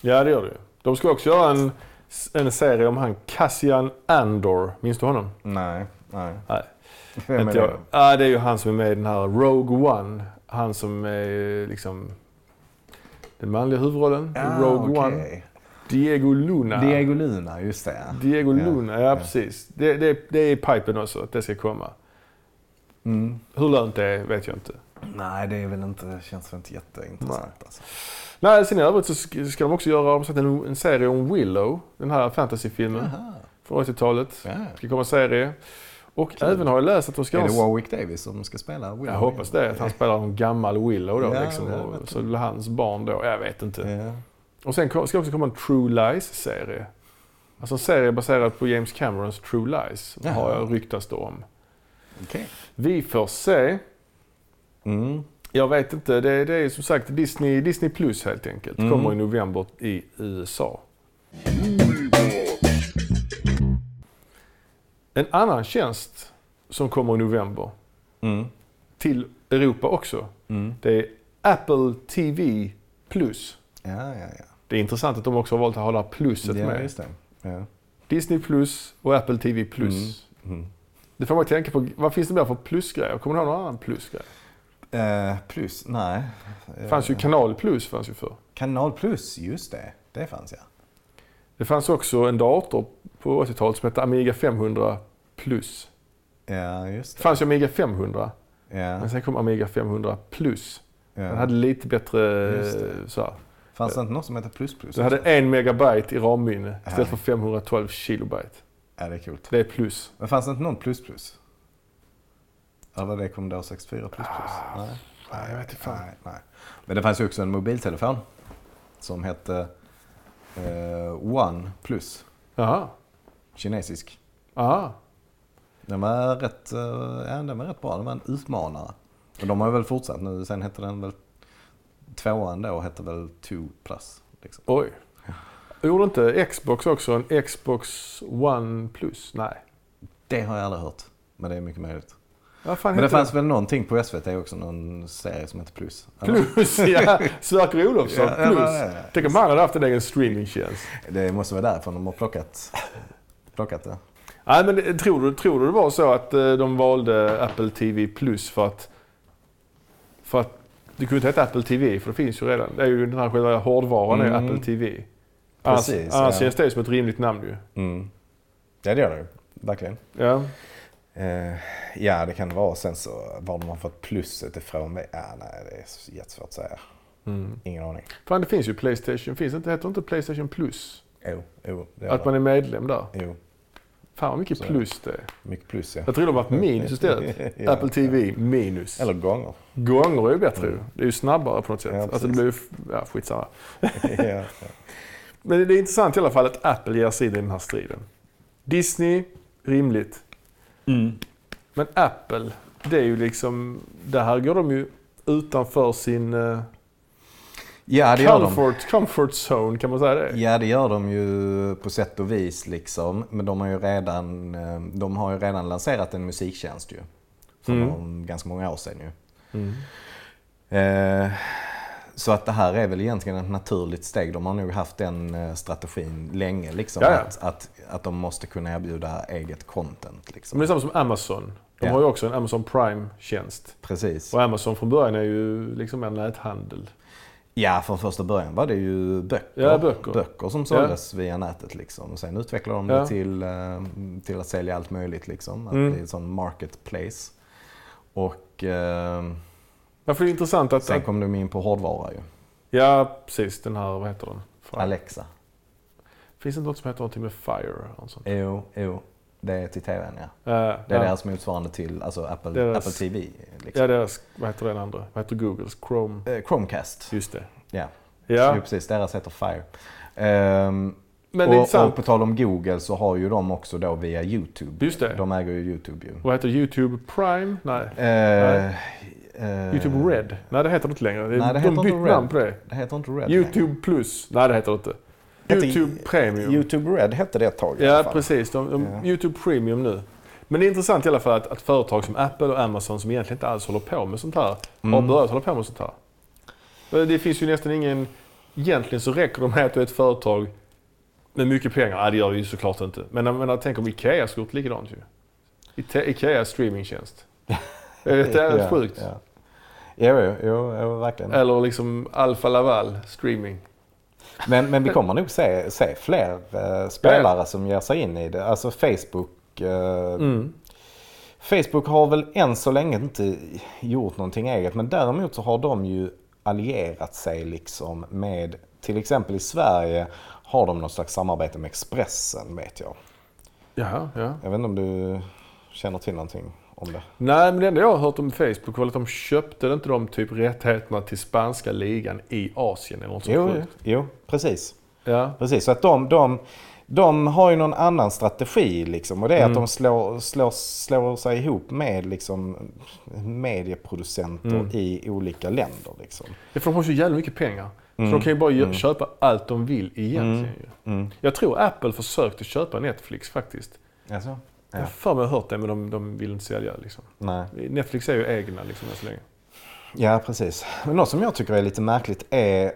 Speaker 1: Ja, det gör det. De ska också göra en, en serie om han Cassian Andor. Minns du honom?
Speaker 2: Nej, nej.
Speaker 1: Nej. [LAUGHS]
Speaker 2: Vem är
Speaker 1: jag.
Speaker 2: det?
Speaker 1: Ja, det är ju han som är med i den här Rogue One. Han som är liksom den manliga huvudrollen i
Speaker 2: Ja,
Speaker 1: Rogue
Speaker 2: okej.
Speaker 1: One. Diego Luna.
Speaker 2: Diego Luna, just det.
Speaker 1: Diego
Speaker 2: Ja,
Speaker 1: Luna, ja,
Speaker 2: ja.
Speaker 1: precis. Det, det, det är i pipen också, att det ska komma.
Speaker 2: Mm.
Speaker 1: Hur lönt det är vet jag inte.
Speaker 2: Nej, det är väl inte, känns väl inte jätteintressant alltså.
Speaker 1: Nej, sen i övrigt så ska de också göra de en, en serie om Willow. Den här fantasyfilmen från 80-talet.
Speaker 2: Ja.
Speaker 1: ska komma en serie. Och
Speaker 2: Kul.
Speaker 1: även har jag läst att de ska
Speaker 2: Är det Warwick Davis som ska spela Willow?
Speaker 1: Jag hoppas det, att han spelar en gammal Willow då.
Speaker 2: Ja,
Speaker 1: liksom, och, så blir hans barn då. Jag vet inte. Och sen ska också komma en True Lies-serie. Alltså en serie baserad på James Camerons True Lies.
Speaker 2: Jaha.
Speaker 1: Har jag ryktats då om.
Speaker 2: Okej.
Speaker 1: Vi får se.
Speaker 2: Mm.
Speaker 1: Jag vet inte. Det, det är som sagt Disney, Disney Plus helt enkelt.
Speaker 2: Mm.
Speaker 1: Kommer i november i USA. En annan tjänst som kommer i november
Speaker 2: Mm.
Speaker 1: till Europa också.
Speaker 2: Mm.
Speaker 1: Det är Apple TV Plus.
Speaker 2: Ja, ja, ja.
Speaker 1: Det är intressant att de också har valt att här pluset
Speaker 2: ja,
Speaker 1: med.
Speaker 2: Ja.
Speaker 1: Disney Plus och Apple TV Plus.
Speaker 2: Mm.
Speaker 1: Det får man tänka på. Vad finns det mer för plusgrejer? Kommer du ihåg någon annan plusgrej?
Speaker 2: Eh, plus, nej.
Speaker 1: Det fanns ju
Speaker 2: Eh,
Speaker 1: Kanal Plus fanns ju för.
Speaker 2: Kanal Plus, just det. Det fanns ja.
Speaker 1: Det fanns också en dator på 80-talet som hette Amiga 500 Plus.
Speaker 2: Ja, just
Speaker 1: Det
Speaker 2: det.
Speaker 1: fanns ju Amiga 500,
Speaker 2: Ja,
Speaker 1: men sen kom Amiga 500 Plus. Den
Speaker 2: ja.
Speaker 1: hade lite bättre... Så här.
Speaker 2: Fanns det inte något som heter Plus Plus?
Speaker 1: Den hade en megabyte i ramminne istället för 512 kilobyte.
Speaker 2: Ja, det är coolt.
Speaker 1: Det är plus.
Speaker 2: Men fanns det inte någon Plus Plus? Eller var det Commodore 64 Plus Plus?
Speaker 1: Ah,
Speaker 2: nej.
Speaker 1: nej, jag vet inte fan.
Speaker 2: Nej, nej. Men det fanns ju också en mobiltelefon som hette eh, One Plus.
Speaker 1: Jaha.
Speaker 2: Kinesisk.
Speaker 1: Aha.
Speaker 2: Den var rätt, eh, ja, den var rätt bra. Den var en utmanare. Och de har väl fortsatt nu. Sen hette den väl tvåan då hette väl 2 plus. Liksom.
Speaker 1: Oj. Gjorde inte Xbox också en Xbox One Plus? Nej.
Speaker 2: Det har jag aldrig hört. Men det är mycket möjligt.
Speaker 1: Fan
Speaker 2: Men det fanns väl någonting på SVT också, någon serie som heter Plus? eller?
Speaker 1: Plus, ja. [LAUGHS] Sverker Olofsson,
Speaker 2: Ja, ja,
Speaker 1: plus.
Speaker 2: ja, ja.
Speaker 1: Tänk om han hade haft en egen streamingtjänst.
Speaker 2: Det måste vara därför de har plockat, plockat det.
Speaker 1: Nej, men det- tror du, tror du det var så att eh, de valde Apple TV Plus för att... För att det kunde inte heta Apple TV, för det finns ju redan. Det är ju den här själva hårdvaran är
Speaker 2: Mm.
Speaker 1: Apple TV.
Speaker 2: Precis,
Speaker 1: annars
Speaker 2: ja.
Speaker 1: känns det som ett rimligt namn ju.
Speaker 2: Mm. Ja, det gör det ju. Verkligen.
Speaker 1: Ja.
Speaker 2: Eh, ja, det kan det vara. Sen så var de har fått plusset ifrån. Ja, nej, det är jättesvårt att säga.
Speaker 1: Mm.
Speaker 2: Ingen aning.
Speaker 1: Fan, det finns ju Playstation. Finns det inte, heter inte Playstation Plus?
Speaker 2: Jo, jo. Det
Speaker 1: Att man är medlem där.
Speaker 2: Jo,
Speaker 1: Fan vad mycket
Speaker 2: Så.
Speaker 1: plus det är.
Speaker 2: mycket plus ja.
Speaker 1: Jag tror de har varit minus istället. [LAUGHS]
Speaker 2: Ja.
Speaker 1: Apple TV minus.
Speaker 2: Eller gånger.
Speaker 1: Gånger är ju bättre
Speaker 2: Mm.
Speaker 1: Det är ju snabbare på något sätt.
Speaker 2: Ja,
Speaker 1: alltså det blir ju... Ja, skitsamma. [LAUGHS]
Speaker 2: ja, ja.
Speaker 1: Men det är intressant i alla fall att Apple ger sig in i den här striden. Disney, rimligt. Men Apple, det är ju liksom... Det här går de ju utanför sin...
Speaker 2: Ja, det gör de.
Speaker 1: comfort, comfort zone, kan man säga det?
Speaker 2: Ja, det gör de ju på sätt och vis liksom. Men de har ju redan, eh, de har ju redan lanserat en musiktjänst ju. För
Speaker 1: Mm.
Speaker 2: ganska många år sedan ju.
Speaker 1: Mm.
Speaker 2: Eh, så att det här är väl egentligen ett naturligt steg. De har nog haft den eh, strategin länge. Liksom,
Speaker 1: Ja, ja.
Speaker 2: Att, att, att de måste kunna erbjuda eget content. Liksom.
Speaker 1: Men det är samma som Amazon. De
Speaker 2: Ja.
Speaker 1: har ju också en Amazon Prime-tjänst.
Speaker 2: Precis.
Speaker 1: Och Amazon från början är ju liksom en näthandel.
Speaker 2: Ja, från första början var det ju böcker.
Speaker 1: Ja, böcker.
Speaker 2: som såldes via nätet. Liksom. Och sen utvecklade de det
Speaker 1: Ja.
Speaker 2: till, eh, till att sälja allt möjligt. Liksom. Att
Speaker 1: Mm.
Speaker 2: bli en sån marketplace. Och eh,
Speaker 1: Varför är det intressant att...
Speaker 2: sen kom de in på hårdvara ju.
Speaker 1: ja, precis. Den här, vad heter den? Fire.
Speaker 2: Alexa.
Speaker 1: Finns det något som heter någonting med Fire? Eller sånt?
Speaker 2: Jo, jo. Det är till tvn ja.
Speaker 1: Uh,
Speaker 2: Det är
Speaker 1: ja.
Speaker 2: deras motsvarande till alltså Apple,
Speaker 1: Deras-
Speaker 2: Apple TV. Liksom.
Speaker 1: Ja, deras, vad heter den andra? Vad heter Googles? Chrome?
Speaker 2: Eh, Chromecast.
Speaker 1: Just det.
Speaker 2: Ja.
Speaker 1: Ja,
Speaker 2: Jo, precis. Deras heter Fire. Ehm,
Speaker 1: men det
Speaker 2: och, och
Speaker 1: intressant.
Speaker 2: på tal om Google så har ju de också då via YouTube.
Speaker 1: Just det.
Speaker 2: De äger ju YouTube ju.
Speaker 1: Vad heter YouTube Prime? Nej.
Speaker 2: Eh, eh,
Speaker 1: YouTube Red? Nej, det heter det inte längre. Det,
Speaker 2: Nej, det
Speaker 1: de
Speaker 2: heter
Speaker 1: bytt
Speaker 2: inte Red.
Speaker 1: namn på det.
Speaker 2: Det heter inte Red
Speaker 1: YouTube Plus? Nej, det heter det inte. YouTube Premium.
Speaker 2: YouTube Red hette det ett tag i alla
Speaker 1: Ja,
Speaker 2: fall.
Speaker 1: precis. De, de,
Speaker 2: Ja.
Speaker 1: YouTube Premium nu. Men det är intressant i alla fall att, att företag som Apple och Amazon som egentligen inte alls håller på med sånt här, har
Speaker 2: Mm.
Speaker 1: börjat hålla på med sånt här. Men Det finns ju nästan ingen... Egentligen så räcker det med att du är ett företag med mycket pengar. Nej, det gör det ju såklart inte. Men jag menar, tänk om Ikea skulle gjort likadant ju. Ikea streamingtjänst. [LAUGHS] Det är jävligt
Speaker 2: Ja,
Speaker 1: sjukt.
Speaker 2: Ja. Jo, jo, jo, verkligen.
Speaker 1: Eller liksom Alfa Laval streaming.
Speaker 2: Men, men vi kommer nog se, se fler eh, spelare som ger sig in i det. Alltså Facebook. Eh,
Speaker 1: Mm.
Speaker 2: Facebook har väl än så länge inte gjort någonting eget. Men däremot så har de ju allierat sig liksom med, till exempel i Sverige har de något slags samarbete med Expressen vet jag.
Speaker 1: Jaha, ja.
Speaker 2: Jag vet inte om du känner till någonting om det?
Speaker 1: Nej, men det enda jag har hört om Facebook var att de köpte inte de typ rättigheterna till spanska ligan i Asien eller något sånt
Speaker 2: Jo,
Speaker 1: sjukt.
Speaker 2: jo, precis.
Speaker 1: Ja.
Speaker 2: Precis, så att de, de, de har ju någon annan strategi liksom. Och det är
Speaker 1: Mm.
Speaker 2: att de slår, slår, slår sig ihop med liksom, medieproducenter
Speaker 1: Mm.
Speaker 2: i olika länder. Liksom.
Speaker 1: Ja, för de har så jävla mycket pengar.
Speaker 2: Mm.
Speaker 1: Så de kan ju bara
Speaker 2: Mm.
Speaker 1: köpa allt de vill egentligen
Speaker 2: Mm. Mm.
Speaker 1: Jag tror Apple försökte köpa Netflix faktiskt.
Speaker 2: Alltså?
Speaker 1: Jag
Speaker 2: Ja.
Speaker 1: har för mig hört det, men de, de vill inte sälja liksom.
Speaker 2: Nej.
Speaker 1: Netflix är ju egna liksom än så länge.
Speaker 2: Ja, precis. Men något som jag tycker är lite märkligt är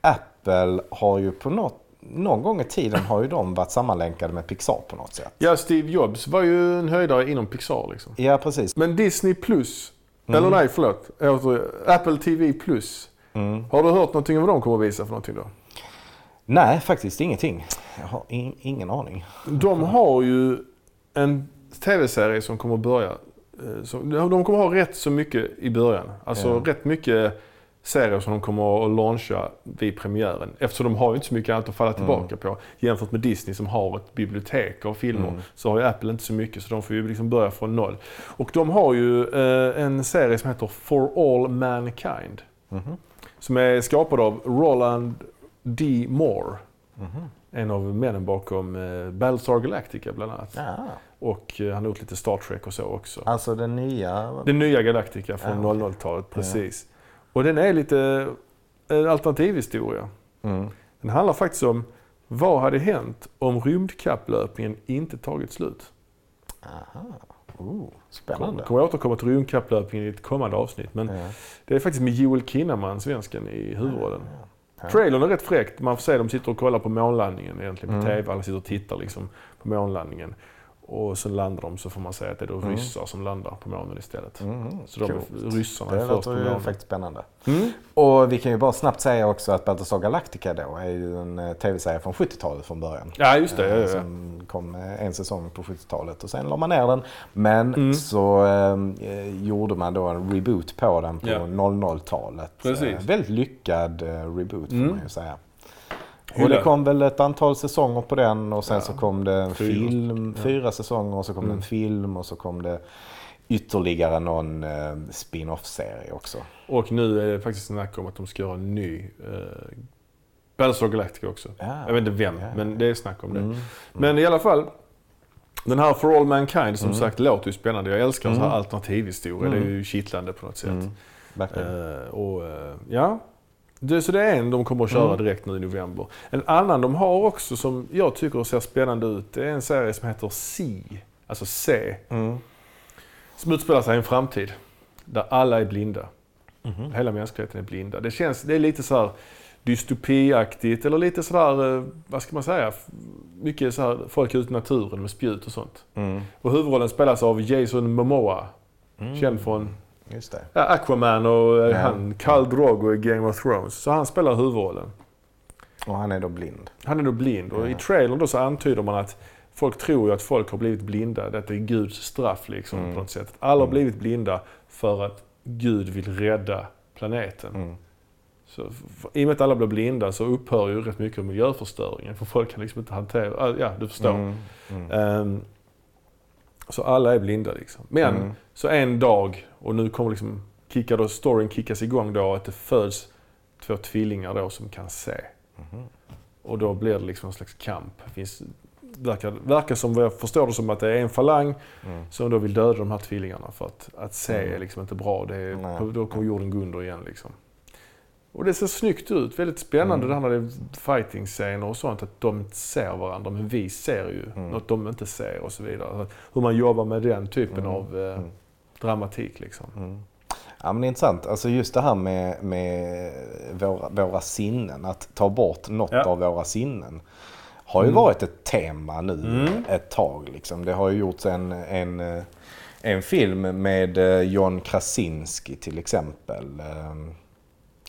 Speaker 2: Apple har ju på något, någon gång i tiden har ju de varit sammanlänkade med Pixar på något sätt.
Speaker 1: Ja, Steve Jobs var ju en höjdare inom Pixar liksom.
Speaker 2: Ja, precis.
Speaker 1: Men Disney Plus,
Speaker 2: Mm.
Speaker 1: eller nej förlåt, Apple TV Plus.
Speaker 2: Mm.
Speaker 1: Har du hört någonting om vad de kommer att visa för någonting då?
Speaker 2: Nej, faktiskt ingenting. Jag har in, ingen aning.
Speaker 1: De har ju en tv-serie som kommer att börja. eh, som- De kommer ha rätt så mycket i början. Alltså
Speaker 2: Ja.
Speaker 1: rätt mycket serier som de kommer att launcha vid premiären. Eftersom de har ju inte så mycket annat att falla tillbaka på. Jämfört med Disney som har ett bibliotek av filmer
Speaker 2: Mm.
Speaker 1: så har ju Apple inte så mycket. Så de får ju liksom börja från noll. Och de har ju eh, en serie som heter For All Mankind.
Speaker 2: Mhm.
Speaker 1: Som är skapad av Roland D. Moore. En av männen bakom eh, Battlestar Galactica bland annat.
Speaker 2: Ja.
Speaker 1: Och eh, han har gjort lite Star Trek och så också.
Speaker 2: Alltså den nya...
Speaker 1: Den nya Galactica från
Speaker 2: Ja.
Speaker 1: 00-talet, precis. Och den är lite en alternativhistoria.
Speaker 2: Mm.
Speaker 1: Den handlar faktiskt om vad hade hänt om rymdkapplöpningen inte tagit slut?
Speaker 2: Aha. Oh,
Speaker 1: Jag
Speaker 2: spännande.
Speaker 1: kommer återkomma till rymdkapplöpningen i ett kommande avsnitt. Men
Speaker 2: Ja.
Speaker 1: det är faktiskt med Joel Kinnaman, svensken, i huvudrollen.
Speaker 2: Ja.
Speaker 1: Trailern är rätt fräckt. Man får se dem sitter och kollar på månlandningen egentligen på
Speaker 2: Mm.
Speaker 1: TV. Alla sitter och tittar liksom på månlandningen. Och sen landar de så får man säga att det är då
Speaker 2: Mm.
Speaker 1: ryssar som landar på månen istället.
Speaker 2: Mm,
Speaker 1: Så de
Speaker 2: coolt.
Speaker 1: ryssarna är
Speaker 2: Det
Speaker 1: först på
Speaker 2: låter ju
Speaker 1: månen.
Speaker 2: faktiskt spännande.
Speaker 1: Mm.
Speaker 2: Och vi kan ju bara snabbt säga också att Battlestar Galactica då är ju en eh, tv-serie från 70-talet från början.
Speaker 1: Ja, just det.
Speaker 2: Eh,
Speaker 1: ja, ja.
Speaker 2: Som kom eh, en säsong på 70-talet och sen la man ner den. Men
Speaker 1: Mm.
Speaker 2: så eh, gjorde man då en reboot på den på
Speaker 1: Ja.
Speaker 2: 00-talet.
Speaker 1: Precis.
Speaker 2: Eh, väldigt lyckad eh, reboot får
Speaker 1: Mm.
Speaker 2: man ju säga. Och det kom väl ett antal säsonger på den och sen
Speaker 1: Ja.
Speaker 2: så kom det en
Speaker 1: Fyra.
Speaker 2: film,
Speaker 1: Ja.
Speaker 2: fyra säsonger och så kom det
Speaker 1: Mm.
Speaker 2: en film och så kom det ytterligare någon eh, spin-off-serie också.
Speaker 1: Och nu är det faktiskt snack om att de ska göra en ny eh, Battlestar Galactica också.
Speaker 2: Ja.
Speaker 1: Jag vet inte vem, men det är snack om det.
Speaker 2: Mm.
Speaker 1: Men i alla fall. Den här For All Mankind som
Speaker 2: Mm.
Speaker 1: sagt låter ju spännande. Jag älskar
Speaker 2: Mm.
Speaker 1: så här alternativhistoria.
Speaker 2: Mm.
Speaker 1: Det är ju kittlande på något sätt.
Speaker 2: Mm.
Speaker 1: Eh, och eh, ja, Det, så det är en de kommer att köra
Speaker 2: Mm.
Speaker 1: direkt nu i november. En annan de har också som jag tycker ser spännande ut, det är en serie som heter C. Alltså C.
Speaker 2: Mm.
Speaker 1: Som utspelar sig i en framtid. Där alla är blinda.
Speaker 2: Mhm.
Speaker 1: Hela mänskligheten är blinda. Det känns, det är lite så här dystopiaktigt eller lite sådär, eh, vad ska man säga, mycket så här folk ute i naturen med spjut och sånt.
Speaker 2: Mm.
Speaker 1: Och huvudrollen spelas av Jason Momoa,
Speaker 2: Mm.
Speaker 1: känd från
Speaker 2: Just det.
Speaker 1: ja, Aquaman och eh,
Speaker 2: Ja.
Speaker 1: han Khal Drogo i Game of Thrones. Så han spelar huvudrollen.
Speaker 2: Och han är då blind.
Speaker 1: Han är då blind och i
Speaker 2: Ja.
Speaker 1: trailern då så antyder man att folk tror ju att folk har blivit blinda. Detta är Guds straff liksom
Speaker 2: Mm.
Speaker 1: på något sätt. Alla har
Speaker 2: Mm.
Speaker 1: blivit blinda för att Gud vill rädda planeten.
Speaker 2: Mm.
Speaker 1: Så, I och med att alla blir blinda så upphör ju rätt mycket av miljöförstöringen. För folk kan liksom inte hantera, ja du förstår.
Speaker 2: Mm. Mm.
Speaker 1: Så alla är blinda liksom. Men
Speaker 2: Mm.
Speaker 1: så en dag, och nu kommer liksom kickar då, storyn kickas igång då att det föds två tvillingar då som kan se.
Speaker 2: Mhm.
Speaker 1: Och då blir det liksom en slags kamp. Finns, verkar, verkar som vad jag förstår det som att det är en falang
Speaker 2: Mm.
Speaker 1: som då vill döda de här tvillingarna för att, att se
Speaker 2: Mm.
Speaker 1: är liksom inte bra. Det är, då kommer jorden gå under igen liksom. Och det ser snyggt ut. Väldigt spännande
Speaker 2: Mm.
Speaker 1: det här är fighting-scener och sånt. Att de inte ser varandra men vi ser ju
Speaker 2: Mm.
Speaker 1: något de inte ser och så vidare. Hur man jobbar med den typen
Speaker 2: Mm.
Speaker 1: av eh,
Speaker 2: Mm.
Speaker 1: dramatik liksom.
Speaker 2: Mm. Ja men det är intressant. Alltså just det här med, med våra, våra sinnen. Att ta bort något
Speaker 1: Ja.
Speaker 2: av våra sinnen. Har ju
Speaker 1: Mm.
Speaker 2: varit ett tema nu
Speaker 1: Mm.
Speaker 2: ett tag. Liksom. Det har ju gjorts en, en, en film med eh, John Krasinski till exempel.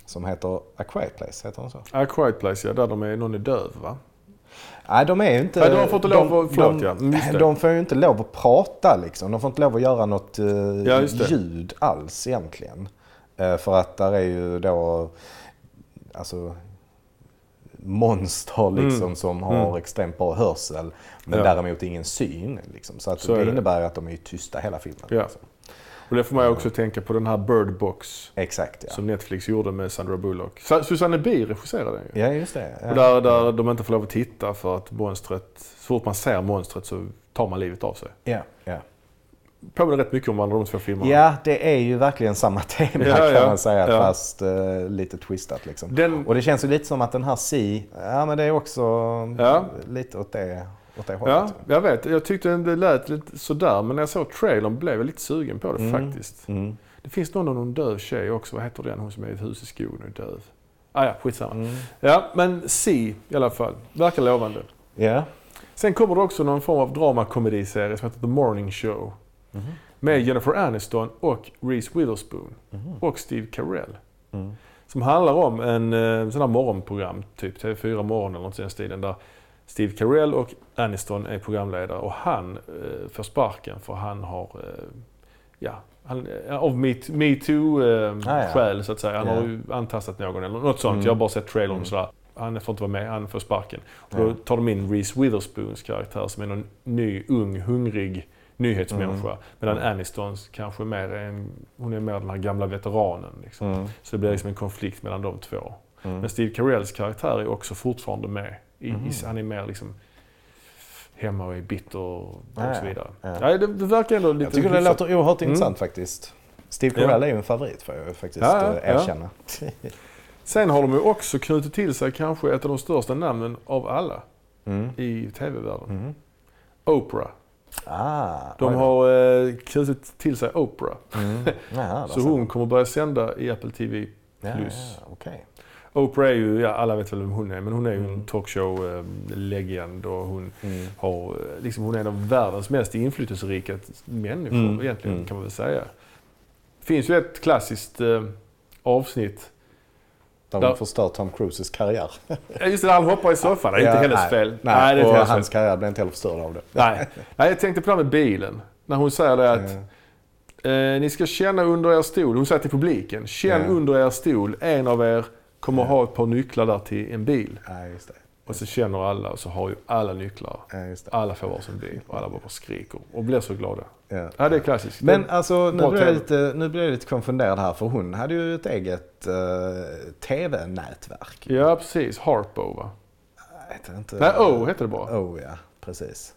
Speaker 2: Som heter A Quiet Place, heter den så?
Speaker 1: A Quiet Place, ja, där de är, någon är döv va?
Speaker 2: Nej, de är ju inte...
Speaker 1: Nej, de får inte lov att- förlåt,
Speaker 2: de,
Speaker 1: ja. Mm,
Speaker 2: de får ju inte lov att prata liksom. De får inte lov att göra något eh,
Speaker 1: Ja,
Speaker 2: ljud alls egentligen. Eh, för att där är ju då alltså monster liksom
Speaker 1: Mm.
Speaker 2: som har
Speaker 1: Mm.
Speaker 2: extremt bra hörsel. Men
Speaker 1: Ja.
Speaker 2: däremot ingen syn. Liksom. Så, att
Speaker 1: Så
Speaker 2: det,
Speaker 1: det.
Speaker 2: innebär att de är tysta hela filmen.
Speaker 1: Ja.
Speaker 2: Liksom.
Speaker 1: Och det får man ju också tänka på den här Bird Box
Speaker 2: Exakt ja.
Speaker 1: som Netflix gjorde med Sandra Bullock. Sa- Susanne Bier regisserade den ju.
Speaker 2: Ja, just det. Ja.
Speaker 1: Och där, där de inte får lov att titta för att monstret, så fort man ser monstret så tar man livet av sig.
Speaker 2: Ja, ja.
Speaker 1: Påminner rätt mycket om varandra de två filmerna.
Speaker 2: ja, det är ju verkligen samma [LAUGHS] tema
Speaker 1: Ja,
Speaker 2: kan
Speaker 1: ja.
Speaker 2: man säga. Fast eh, lite twistat liksom.
Speaker 1: Den,
Speaker 2: Och det känns ju lite som att den här Si, ja men det är också lite åt det, åt det
Speaker 1: ja,
Speaker 2: hållet.
Speaker 1: jag vet. Jag tyckte det lät lite sådär men när jag såg trailern blev jag lite sugen på det
Speaker 2: Mm.
Speaker 1: faktiskt.
Speaker 2: Mm.
Speaker 1: Det finns någon av någon döv tjej också. Vad heter den? Hon som är i ett hus i skogen och är döv. Ah, ja, skitsamma.
Speaker 2: Mm.
Speaker 1: Ja, men C i alla fall. Verkar lovande.
Speaker 2: Ja.
Speaker 1: Sen kommer det också någon form av dramakomediserie som heter The Morning Show.
Speaker 2: Mhm.
Speaker 1: Med Jennifer Aniston och Reese Witherspoon.
Speaker 2: Mhm.
Speaker 1: Och Steve Carell.
Speaker 2: Mm.
Speaker 1: Som handlar om en eh, sån här morgonprogram, typ TV4 morgon eller något i den stilen. Där Steve Carell och Aniston är programledare och han eh, får sparken för han har, eh, ja, han, eh, av metoo me eh,
Speaker 2: Ah,
Speaker 1: så att säga. Han
Speaker 2: Ja.
Speaker 1: har ju antastat någon eller något sånt.
Speaker 2: Mm.
Speaker 1: Jag har bara sett trailern
Speaker 2: Mm.
Speaker 1: sådär. Han får inte vara med, han får sparken. Och då tar de in Reese Witherspoons karaktär som är någon ny, ung, hungrig nyhetsmänniska.
Speaker 2: Mm.
Speaker 1: Medan
Speaker 2: Mm.
Speaker 1: Anistons kanske mer är en, hon är mer den här gamla veteranen. Liksom.
Speaker 2: Mm.
Speaker 1: Så det blir liksom en konflikt mellan de två.
Speaker 2: Mm.
Speaker 1: Men Steve Carells karaktär är också fortfarande med. I,
Speaker 2: Mhm.
Speaker 1: i, han är mer liksom hemma och är bitter och,
Speaker 2: Ja,
Speaker 1: så vidare.
Speaker 2: ja.
Speaker 1: Ja. det, det verkar ändå lite
Speaker 2: Jag tycker det låter oerhört
Speaker 1: Mm.
Speaker 2: intressant faktiskt. Steve
Speaker 1: Ja.
Speaker 2: Carell är ju en favorit får jag faktiskt
Speaker 1: Ja, ja,
Speaker 2: eh,
Speaker 1: ja.
Speaker 2: erkänna. [LAUGHS]
Speaker 1: Sen har de ju också knutit till sig kanske ett av de största namnen av alla
Speaker 2: Mm.
Speaker 1: i tv-världen.
Speaker 2: Mm.
Speaker 1: Oprah.
Speaker 2: Ah,
Speaker 1: De har eh, knutit till sig Oprah.
Speaker 2: Mm. [LAUGHS] Jaha,
Speaker 1: Så hon kommer börja sända i Apple TV
Speaker 2: ja,
Speaker 1: plus.
Speaker 2: ja, okej.
Speaker 1: Oprah är ju, ja alla vet väl vem hon är, men hon är ju
Speaker 2: Mm.
Speaker 1: en talkshow-legend och hon
Speaker 2: Mm.
Speaker 1: har, eh, liksom hon är en av världens mest inflytelserika människor
Speaker 2: Mm,
Speaker 1: egentligen
Speaker 2: mm.
Speaker 1: kan man väl säga. Det finns ju ett klassiskt eh, avsnitt.
Speaker 2: De
Speaker 1: Där-
Speaker 2: förstör Tom Cruises karriär.
Speaker 1: Just det, han hoppar i soffan. Det är
Speaker 2: Ja,
Speaker 1: inte hennes
Speaker 2: nej,
Speaker 1: fel.
Speaker 2: Nej,
Speaker 1: det är
Speaker 2: och hans
Speaker 1: fel.
Speaker 2: karriär blev inte heller förstörd av det.
Speaker 1: Nej. nej, jag tänkte på det här med bilen. När hon säger det att
Speaker 2: Ja.
Speaker 1: eh, ni ska känna under er stol. Hon säger till publiken. Känn
Speaker 2: Ja.
Speaker 1: under er stol. En av er kommer ha ett par nycklar där till en bil.
Speaker 2: Ja, just det.
Speaker 1: Och så känner alla och så har ju alla nycklar.
Speaker 2: Ja.
Speaker 1: Alla får varsin bil och alla bara skriker och blir så glada.
Speaker 2: Ja.
Speaker 1: Ja, det är klassiskt.
Speaker 2: Men
Speaker 1: Det-
Speaker 2: alltså, nu blir, jag lite, nu blir jag lite konfunderad här för hon hade ju ett eget uh, tv-nätverk.
Speaker 1: Ja, precis. Harpo va?
Speaker 2: Vet inte.
Speaker 1: Nej, O heter det bara.
Speaker 2: Oh ja, precis.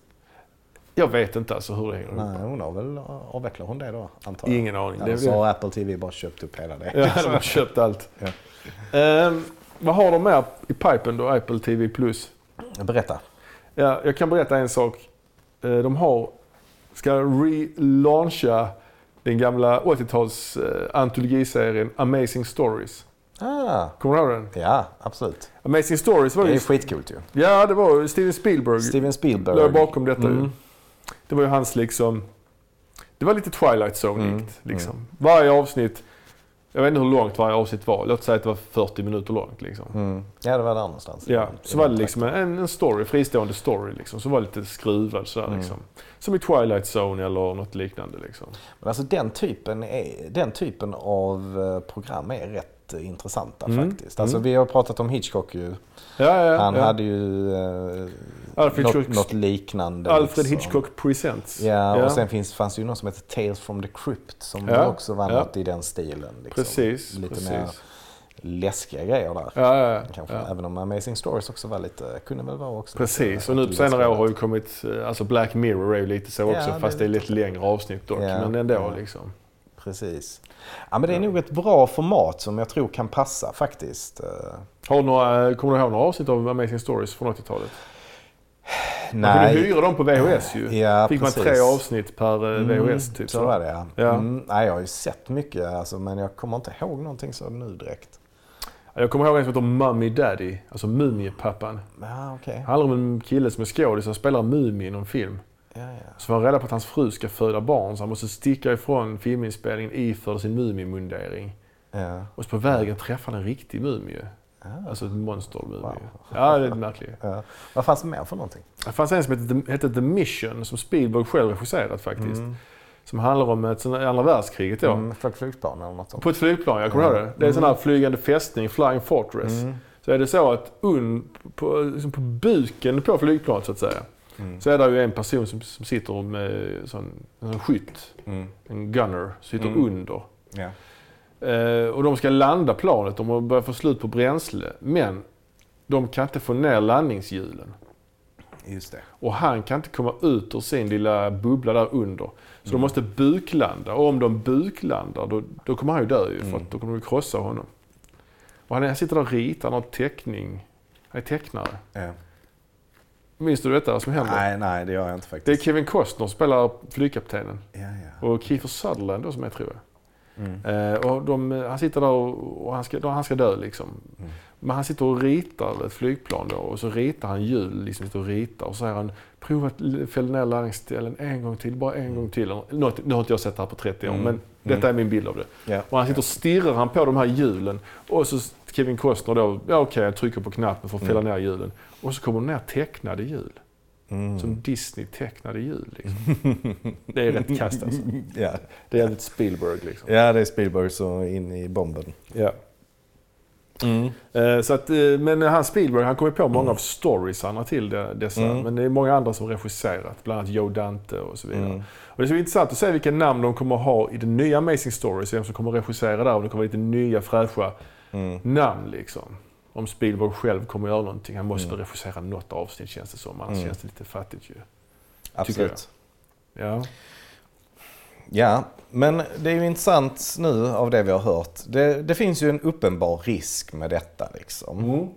Speaker 1: Jag vet inte alltså hur det hänger
Speaker 2: Nej,
Speaker 1: ihop.
Speaker 2: hon har väl, avvecklar hon det då antar jag?
Speaker 1: Ingen aning.
Speaker 2: Eller så har Apple TV bara köpt upp hela det.
Speaker 1: ja, de har köpt allt. Ehm, vad har de med i pipen då, Apple TV+. Plus?
Speaker 2: Berätta.
Speaker 1: Ja, jag kan berätta en sak. Eh, De har, ska relauncha den gamla 80-tals eh, antologiserien Amazing Stories.
Speaker 2: Ah,
Speaker 1: Kommer du ihåg den?
Speaker 2: ja, absolut.
Speaker 1: Amazing Stories var
Speaker 2: Det
Speaker 1: ju...
Speaker 2: är skitcoolt ju.
Speaker 1: Ja, det var ju Steven Spielberg
Speaker 2: Steven Spielberg.
Speaker 1: låg bakom detta ju.
Speaker 2: Mm.
Speaker 1: Det var ju hans liksom... Det var lite Twilight Zone-likt.
Speaker 2: Mm,
Speaker 1: Liksom. Varje avsnitt, jag vet inte hur långt varje avsnitt var. Låt säga att det var 40 minuter långt. Liksom.
Speaker 2: Mm. Ja, det var där någonstans.
Speaker 1: Ja, så var det liksom en, en story, fristående story liksom. Så var lite skruvad sådär
Speaker 2: Mm.
Speaker 1: liksom. Som i Twilight Zone eller något liknande liksom.
Speaker 2: Men alltså den typen, är, den typen av eh, program är rätt eh, intressanta
Speaker 1: Mm.
Speaker 2: faktiskt. Alltså
Speaker 1: Mm.
Speaker 2: vi har pratat om Hitchcock ju.
Speaker 1: Ja, ja,
Speaker 2: Han
Speaker 1: ja.
Speaker 2: hade ju eh,
Speaker 1: Alfred,
Speaker 2: något, något liknande.
Speaker 1: Alfred
Speaker 2: liksom.
Speaker 1: Hitchcock Presents.
Speaker 2: Ja, och sen finns, fanns det ju något som heter Tales from the Crypt som
Speaker 1: Ja,
Speaker 2: också var
Speaker 1: ja.
Speaker 2: något i den stilen. Liksom.
Speaker 1: Precis,
Speaker 2: Lite
Speaker 1: precis.
Speaker 2: mer läskiga grejer där.
Speaker 1: Ja, ja, ja.
Speaker 2: Kanske.
Speaker 1: ja.
Speaker 2: Även om Amazing Stories också var lite, kunde väl vara också.
Speaker 1: Precis, och nu på senare år har ju kommit, eh, alltså Black Mirror är ju lite så
Speaker 2: Ja,
Speaker 1: också,
Speaker 2: det
Speaker 1: fast det är
Speaker 2: lite
Speaker 1: längre avsnitt dock.
Speaker 2: Ja,
Speaker 1: men ändå
Speaker 2: ja.
Speaker 1: liksom.
Speaker 2: Precis. Ja, men det är nog ett bra format som jag tror kan passa faktiskt. Eh,
Speaker 1: Har några, kommer du ihåg några avsnitt av Amazing Stories från 80-talet? [SIGHS] Man kunde hyra dem på VHS ju.
Speaker 2: Ja,
Speaker 1: Fick
Speaker 2: precis.
Speaker 1: man tre avsnitt per eh,
Speaker 2: Mm,
Speaker 1: VHS typ.
Speaker 2: Så var det ja.
Speaker 1: Ja.
Speaker 2: Mm, nej, jag har ju sett mycket alltså, men jag kommer inte ihåg någonting så nu direkt.
Speaker 1: Jag kommer ihåg en som heter Mummy Daddy, alltså Mumiepappan.
Speaker 2: Ja.
Speaker 1: Det handlar om en kille som är skådis och spelar Mumie i någon film.
Speaker 2: Ja, ja.
Speaker 1: Så var han rädd på att hans fru ska föda barn så han måste sticka ifrån filminspelningen iförd sin Mumie-mundering.
Speaker 2: ja.
Speaker 1: Och så på vägen träffar han en riktig mumie.
Speaker 2: Ah,
Speaker 1: Alltså ett monster-mumie.
Speaker 2: Wow.
Speaker 1: Ja, det är märkligt.
Speaker 2: ja. Vad fanns det mer för någonting?
Speaker 1: Det fanns en som hette The, hette The Mission som Spielberg själv regisserat faktiskt.
Speaker 2: Mm.
Speaker 1: Som handlar om ett, andra världskriget då.
Speaker 2: Mm, för ett flygplan eller något sånt.
Speaker 1: På ett flygplan, jag kommer ihåg det. Det är en sån här flygande fästning, Flying Fortress.
Speaker 2: Mm.
Speaker 1: Så är det så att un, på, liksom på buken på flygplanet så att säga.
Speaker 2: Mm.
Speaker 1: Så är det ju en person som, som sitter med sån, en skytt,
Speaker 2: Mm.
Speaker 1: en gunner, sitter
Speaker 2: Mm.
Speaker 1: under.
Speaker 2: Ja.
Speaker 1: Eh, och de ska landa planet, de har börjat få slut på bränsle. Men de kan inte få ner landningshjulen.
Speaker 2: Just det.
Speaker 1: Och han kan inte komma ut ur sin lilla bubbla där under. Så
Speaker 2: Mm.
Speaker 1: de måste buklanda. Och om de buklandar då, då kommer han ju dö ju. För
Speaker 2: Mm.
Speaker 1: då kommer de krossa honom. Och han, sitter där och ritar någon teckning. Han är tecknare.
Speaker 2: Ja.
Speaker 1: Minns du detta som händer?
Speaker 2: Nej, nej, det gör jag inte
Speaker 1: Det är
Speaker 2: faktiskt.
Speaker 1: Kevin Costner som spelar flygkaptenen.
Speaker 2: Ja, ja.
Speaker 1: Och Kiefer Sutherland då som är tror jag.
Speaker 2: Mm.
Speaker 1: Eh, och de, han sitter där och, och han, ska, då, han ska dö liksom.
Speaker 2: Mm.
Speaker 1: Men han sitter och ritar ett flygplan då och så ritar han hjul, liksom sitter och ritar och så säger han prova att fälla ner landningsställen en gång till, bara en gång till. Något, nu har inte jag sett det här på 30 år
Speaker 2: Mm.
Speaker 1: men detta är min bild av det.
Speaker 2: Ja.
Speaker 1: Och han sitter och stirrar han på de här hjulen och så Kevin Costner då, ja okej jag trycker på knappen för att fälla ner hjulen. Och så kommer det ner tecknade hjul.
Speaker 2: Mm.
Speaker 1: Som Disney tecknade hjul liksom. Det är rätt kast alltså. [LAUGHS]
Speaker 2: ja.
Speaker 1: Det är jävligt Spielberg liksom.
Speaker 2: ja, det är Spielberg så in i bomben.
Speaker 1: Ja.
Speaker 2: Mm.
Speaker 1: Eh, Så att, eh, men han Spielberg han kom ju på många av storiesarna till det, dessa.
Speaker 2: Mm.
Speaker 1: Men det är många andra som regisserat. Bland annat Joe Dante och så vidare.
Speaker 2: Mm.
Speaker 1: Och det ska bli intressant att se vilka namn de kommer ha i den nya Amazing Stories. Vem som kommer regissera där. Och det kommer lite nya fräscha
Speaker 2: Mm.
Speaker 1: namn liksom. Om Spielberg själv kommer att göra någonting. Han måste
Speaker 2: Mm.
Speaker 1: regissera något avsnitt känns det som. Annars
Speaker 2: Mm.
Speaker 1: känns det lite fattigt ju.
Speaker 2: Absolut.
Speaker 1: Ja.
Speaker 2: Ja, men det är ju intressant nu av det vi har hört. Det, det finns ju en uppenbar risk med detta liksom.
Speaker 1: Mm.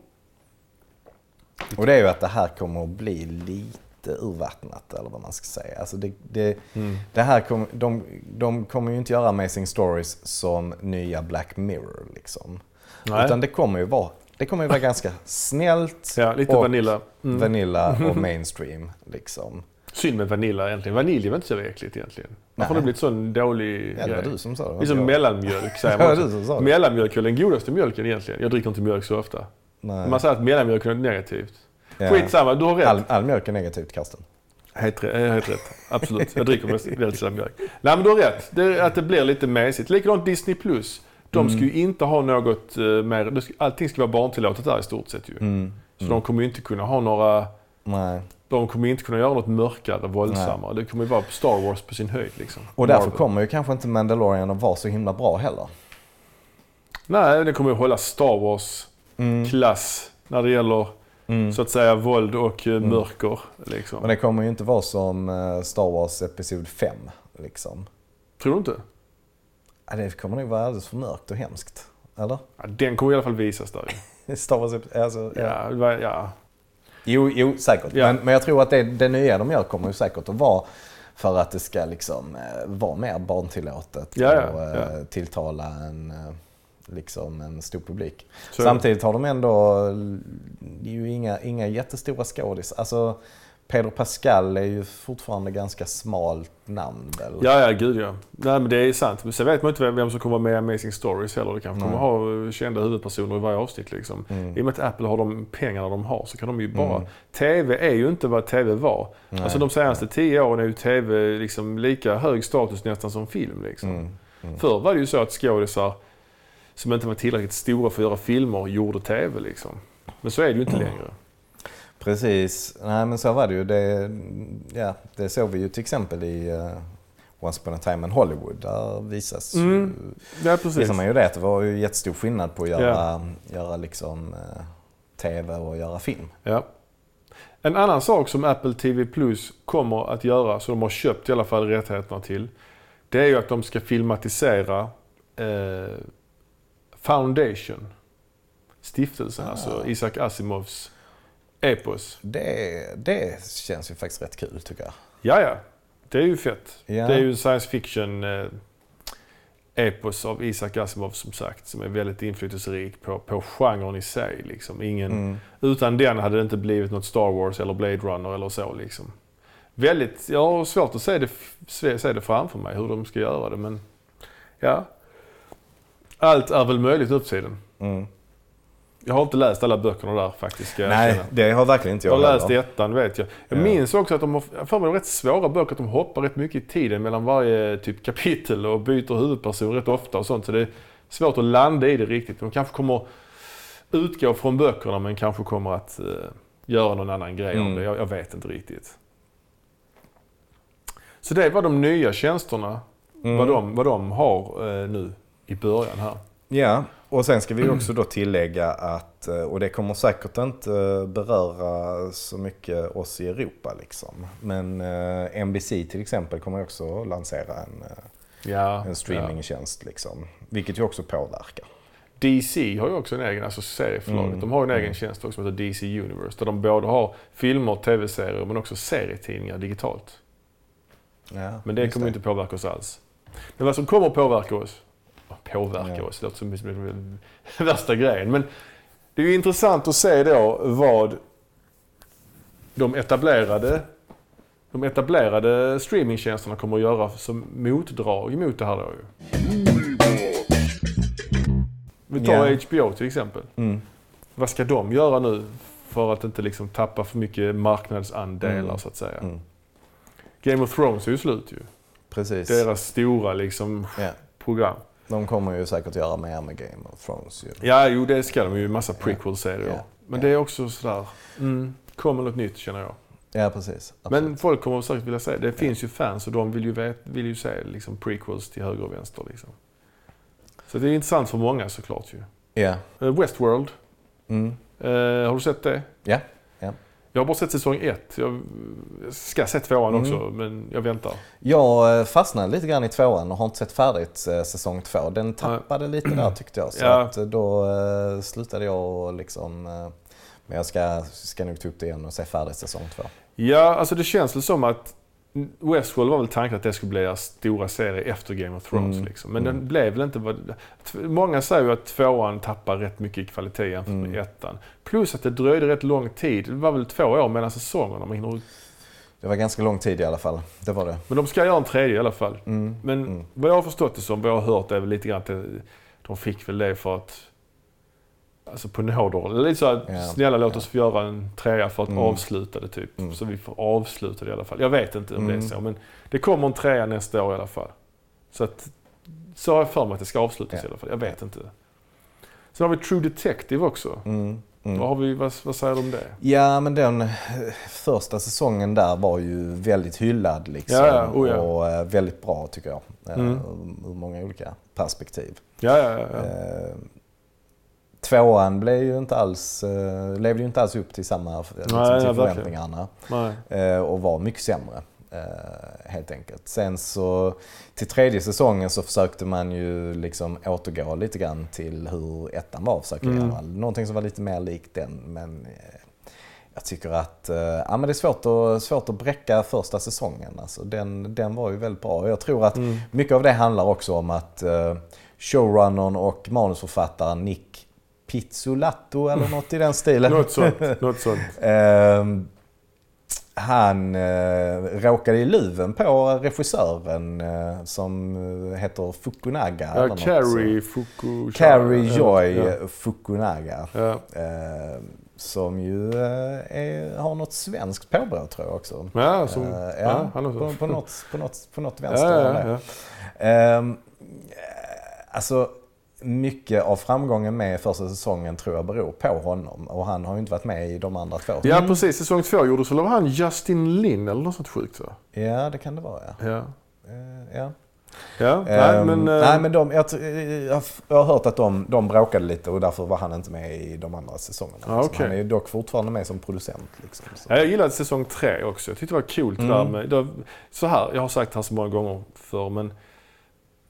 Speaker 2: Och det är ju att det här kommer att bli lite urvattnat eller vad man ska säga. Alltså det, det,
Speaker 1: Mm.
Speaker 2: det här kom, de, de kommer ju inte göra Amazing Stories som nya Black Mirror liksom.
Speaker 1: Nej.
Speaker 2: Utan det kommer ju vara, det kommer ju vara ganska snällt [LAUGHS]
Speaker 1: Ja, lite
Speaker 2: och
Speaker 1: vanilla. Mm.
Speaker 2: vanilla och [LAUGHS] mainstream liksom.
Speaker 1: Synd med vanilla egentligen. Vanilj väl inte så äckligt egentligen. Varför har det blivit sån dålig
Speaker 2: Ja, det var
Speaker 1: grej?
Speaker 2: du som sa det.
Speaker 1: Det är som
Speaker 2: Jag.
Speaker 1: mellanmjölk säger man
Speaker 2: var du som sa det.
Speaker 1: Mellanmjölk är den godaste mjölken egentligen. Jag dricker inte mjölk så ofta.
Speaker 2: Nej.
Speaker 1: Man säger att mellanmjölk är negativt.
Speaker 2: Ja.
Speaker 1: Skitsamma, du har rätt.
Speaker 2: All, all mjölk är negativt Karsten.
Speaker 1: Helt, rätt, eh, helt rätt. Absolut. Jag dricker väldigt sällan mjölk. Nej men du har rätt. Det att det blir lite mesigt. Likadant Disney+. Plus. De ska ju inte ha något eh, mer... Allting ska vara barntillåtet där i stort sett ju.
Speaker 2: Mm.
Speaker 1: Så de kommer ju inte kunna ha några...
Speaker 2: Nej.
Speaker 1: De kommer inte kunna göra något mörkare, våldsammare. Det kommer ju vara Star Wars på sin höjd liksom.
Speaker 2: Och därför
Speaker 1: Marvel.
Speaker 2: kommer ju kanske inte Mandalorian att vara så himla bra heller.
Speaker 1: Nej, det kommer ju hålla Star Wars-klass när det gäller
Speaker 2: Mm.
Speaker 1: så att säga våld och eh, mörker. Liksom.
Speaker 2: Men det kommer ju inte vara som eh, Star Wars Episod 5. Liksom.
Speaker 1: Tror du inte?
Speaker 2: Ja, det kommer nog vara alldeles för mörkt och hemskt. Eller?
Speaker 1: Ja, den kommer i alla fall visas där.
Speaker 2: Star Wars alltså, ja.
Speaker 1: Ja, ja.
Speaker 2: Jo, jo säkert.
Speaker 1: Ja.
Speaker 2: Men, men jag tror att det, det nya de gör kommer ju säkert att vara för att det ska liksom eh, vara mer barntillåtet
Speaker 1: Ja,
Speaker 2: och eh,
Speaker 1: ja.
Speaker 2: tilltala en, eh, liksom en stor publik.
Speaker 1: Så-
Speaker 2: Samtidigt har de ändå ju inga, inga jättestora skådis. Alltså Pedro Pascal är ju fortfarande ganska smalt namn väl?
Speaker 1: Ja, ja, gud ja. Nej, men det är sant. Men sen vet man inte vem, vem som kommer med Amazing Stories heller. Det kanske kommer ha eh, kända huvudpersoner i varje avsnitt liksom.
Speaker 2: Mm.
Speaker 1: I och med att Apple har de pengarna de har så kan de ju bara... TV är ju inte vad TV var.
Speaker 2: Nej,
Speaker 1: alltså de senaste tio åren är ju TV liksom lika hög status nästan som film liksom.
Speaker 2: Mm. Mm.
Speaker 1: Förr var det ju så att skådisar som inte var tillräckligt stora för att göra filmer gjorde TV liksom. Men så är det ju inte längre.
Speaker 2: Precis. Nej men så var det ju. Det, ja, det såg vi ju till exempel i uh, Once upon a time in Hollywood. Där visas
Speaker 1: Mm.
Speaker 2: ju,
Speaker 1: Ja, precis.
Speaker 2: visar man ju det. Det var ju jättestor skillnad på att göra, göra liksom, eh, TV och göra film.
Speaker 1: Ja. En annan sak som Apple TV Plus kommer att göra, så de har köpt i alla fall rättigheterna till, det är ju att de ska filmatisera eh, Foundation. Stiftelsen,
Speaker 2: Ah.
Speaker 1: alltså Isaac Asimovs epos.
Speaker 2: Det, det känns ju faktiskt rätt kul tycker jag.
Speaker 1: Ja, ja. Det är ju fett.
Speaker 2: Ja.
Speaker 1: Det är ju en science fiction eh, epos av Isaac Asimov som sagt, som är väldigt inflytelserik på, på genren i sig. Liksom. Ingen,
Speaker 2: Mm.
Speaker 1: Utan den hade det inte blivit något Star Wars eller Blade Runner eller så liksom. Väldigt, jag har svårt att se det, se det framför mig hur de ska göra det men ja. Allt är väl möjligt nu för tiden.
Speaker 2: Mm.
Speaker 1: Jag har inte läst alla böckerna där faktiskt
Speaker 2: Nej,
Speaker 1: erkänna.
Speaker 2: det har verkligen inte
Speaker 1: Jag
Speaker 2: jag,
Speaker 1: har läst ettan vet jag. Jag
Speaker 2: Ja.
Speaker 1: minns också att de har, för mig, rätt svåra böcker, att de hoppar rätt mycket i tiden mellan varje typ kapitel och byter huvudperson rätt ofta och sånt. Så det är svårt att landa i det riktigt. De kanske kommer utgå från böckerna men kanske kommer att eh, göra någon annan grej om
Speaker 2: Mm.
Speaker 1: det. Jag, jag vet inte riktigt. Så det var de nya tjänsterna,
Speaker 2: Mm.
Speaker 1: vad, de, vad de har eh, nu i början här.
Speaker 2: Ja, och sen ska vi också då tillägga att, eh, och det kommer säkert inte eh, beröra så mycket oss i Europa liksom. Men eh, NBC till exempel kommer också lansera en,
Speaker 1: Ja,
Speaker 2: en streamingtjänst liksom. Vilket ju också påverkar.
Speaker 1: DC har ju också en egen, alltså serieförlaget.
Speaker 2: Mm.
Speaker 1: De har en egen
Speaker 2: Mm.
Speaker 1: tjänst också som heter DC Universe. Där de både har filmer, tv-serier men också serietidningar digitalt.
Speaker 2: Ja,
Speaker 1: Men det kommer ju inte påverka oss alls. Men vad som kommer att påverka oss, oh, påverka
Speaker 2: Ja.
Speaker 1: oss, det låter som som den [LAUGHS] värsta grejen. Men det är ju intressant att se då vad de etablerade, de etablerade streamingtjänsterna kommer att göra som motdrag mot det här då. Vi tar
Speaker 2: Ja.
Speaker 1: HBO till exempel.
Speaker 2: Mm.
Speaker 1: Vad ska de göra nu för att inte liksom tappa för mycket marknadsandelar
Speaker 2: Mm.
Speaker 1: så att säga?
Speaker 2: Mm.
Speaker 1: Game of Thrones är ju slut ju.
Speaker 2: Precis.
Speaker 1: Deras stora liksom
Speaker 2: Ja.
Speaker 1: program.
Speaker 2: De kommer ju säkert göra mer med Game of Thrones ju.
Speaker 1: Ja, jo det ska de ju. Massa prequel-serier.
Speaker 2: Ja.
Speaker 1: Men det är också sådär, mm, kommer något nytt känner jag.
Speaker 2: Ja, precis. Absolut.
Speaker 1: Men folk kommer säkert vilja se, det finns ju fans och de vill ju, vet, vill ju se liksom prequels till höger och vänster liksom. Så det är intressant för många såklart ju.
Speaker 2: Ja.
Speaker 1: Eh, Westworld,
Speaker 2: Mm.
Speaker 1: eh, har du sett det?
Speaker 2: Ja.
Speaker 1: Jag har bara sett säsong ett. Jag ska se tvåan
Speaker 2: Mm.
Speaker 1: också, men jag väntar.
Speaker 2: Jag eh, fastnade lite grann i tvåan och har inte sett färdigt eh, säsong två. Den tappade lite där tyckte jag. Så
Speaker 1: Ja.
Speaker 2: att eh, då slutade jag och liksom... Men jag ska, ska nog ta upp det igen och se färdigt säsong två.
Speaker 1: Ja, alltså det känns väl som att Westworld var väl tanken att det skulle bli deras stora serie efter Game of Thrones.
Speaker 2: Mm.
Speaker 1: Liksom. Men
Speaker 2: Mm.
Speaker 1: den blev väl inte vad... Många säger ju att tvåan tappar rätt mycket i kvalitet jämfört med
Speaker 2: Mm.
Speaker 1: ettan. Plus att det dröjde rätt lång tid. Det var väl två år mellan säsongerna. Man hinner...
Speaker 2: Det var ganska lång tid i alla fall. Det var det.
Speaker 1: Men de ska göra en tredje i alla fall.
Speaker 2: Mm.
Speaker 1: Men
Speaker 2: Mm.
Speaker 1: vad jag har förstått det som, vad jag har hört är väl lite grann att de fick väl det för att Alltså på nåder. Lite så att
Speaker 2: Ja,
Speaker 1: snälla låt oss få göra en trea för att
Speaker 2: Mm.
Speaker 1: avsluta det typ.
Speaker 2: Mm.
Speaker 1: Så vi får avsluta det i alla fall. Jag vet inte om det är
Speaker 2: Mm.
Speaker 1: så men det kommer en trea nästa år i alla fall. Så att, så har jag för mig att det ska avslutas
Speaker 2: Ja.
Speaker 1: i alla fall. Jag vet inte. Sen har vi True Detective också.
Speaker 2: Mm. Mm.
Speaker 1: Vad, har vi, vad, vad säger du om det?
Speaker 2: Ja, men den eh, första säsongen där var ju väldigt hyllad liksom.
Speaker 1: Ja. Oh, ja.
Speaker 2: Och eh, väldigt bra tycker jag. Eh,
Speaker 1: Mm.
Speaker 2: Ur, ur många olika perspektiv.
Speaker 1: Ja, ja, ja. ja.
Speaker 2: Eh, Tvåan blev ju inte alls, eh, levde ju inte alls upp till samma liksom,
Speaker 1: Nej,
Speaker 2: till förväntningarna. Eh, och var mycket sämre. Eh, helt enkelt. Sen så till tredje säsongen så försökte man ju liksom återgå lite grann till hur ettan var. Försöker
Speaker 1: Mm.
Speaker 2: göra. Någonting som var lite mer likt den. Men eh, jag tycker att eh, ja, men det är svårt att, svårt att bräcka första säsongen. Alltså, den, den var ju väldigt bra. Jag tror att
Speaker 1: Mm.
Speaker 2: mycket av det handlar också om att eh, showrunnern och manusförfattaren Nick Pizzolatto eller något i den stilen.
Speaker 1: Något sånt. Något sånt. [LAUGHS]
Speaker 2: Ehm, han eh, råkade i luven på regissören eh, som eh, heter Fukunaga. eller
Speaker 1: Ja,
Speaker 2: något
Speaker 1: Carrie. Fukushima.
Speaker 2: Carrie Joy
Speaker 1: Ja.
Speaker 2: Fukunaga.
Speaker 1: Ja.
Speaker 2: Eh, som ju eh, är, har något svenskt påbrå tror jag också.
Speaker 1: Ja, som,
Speaker 2: Eh,
Speaker 1: ja,
Speaker 2: ja, på, på, något, på, något, på något [LAUGHS] vänster.
Speaker 1: Ja, ja, ja.
Speaker 2: Ehm, eh, alltså, mycket av framgången med första säsongen tror jag beror på honom. Och han har ju inte varit med i de andra två.
Speaker 1: ja, precis. Säsong två gjordes väl av han Justin Lin eller något sånt sjukt va?
Speaker 2: Ja, det kan det vara ja.
Speaker 1: Ja.
Speaker 2: Eh, ja.
Speaker 1: Ja, nej
Speaker 2: Ehm,
Speaker 1: men... eh,
Speaker 2: nej, men de, jag, jag, jag har hört att de, de bråkade lite och därför var han inte med i de andra säsongerna.
Speaker 1: Ah,
Speaker 2: liksom.
Speaker 1: okej.
Speaker 2: Han är ju dock fortfarande med som producent. Liksom, så.
Speaker 1: Ja, jag gillade säsong tre också. Jag tyckte det var coolt det där
Speaker 2: Mm.
Speaker 1: med... Det, så här, jag har sagt det här så många gånger förr men...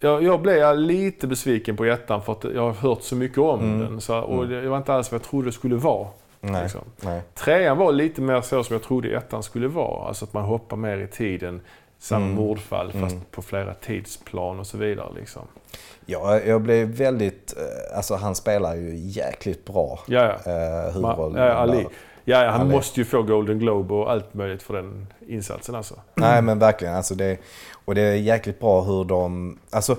Speaker 1: Jag, jag blev lite besviken på ettan för att jag har hört så mycket om
Speaker 2: Mm.
Speaker 1: den. Så, och
Speaker 2: Mm.
Speaker 1: det, det var inte alls vad jag trodde det skulle vara.
Speaker 2: Nej,
Speaker 1: Liksom.
Speaker 2: nej.
Speaker 1: Trean var lite mer så som jag trodde ettan skulle vara. Alltså att man hoppar mer i tiden. Samma
Speaker 2: Mm.
Speaker 1: mordfall fast
Speaker 2: Mm.
Speaker 1: på flera tidsplan och så vidare. Liksom.
Speaker 2: Ja, jag blev väldigt... eh, Alltså han spelar ju jäkligt bra
Speaker 1: Ja, ja.
Speaker 2: eh, huvudrollen.
Speaker 1: Ja, Ali. ja, han
Speaker 2: Ali.
Speaker 1: måste ju få Golden Globe och allt möjligt för den insatsen alltså.
Speaker 2: Nej men verkligen. Alltså det, och det är jäkligt bra hur de... Alltså,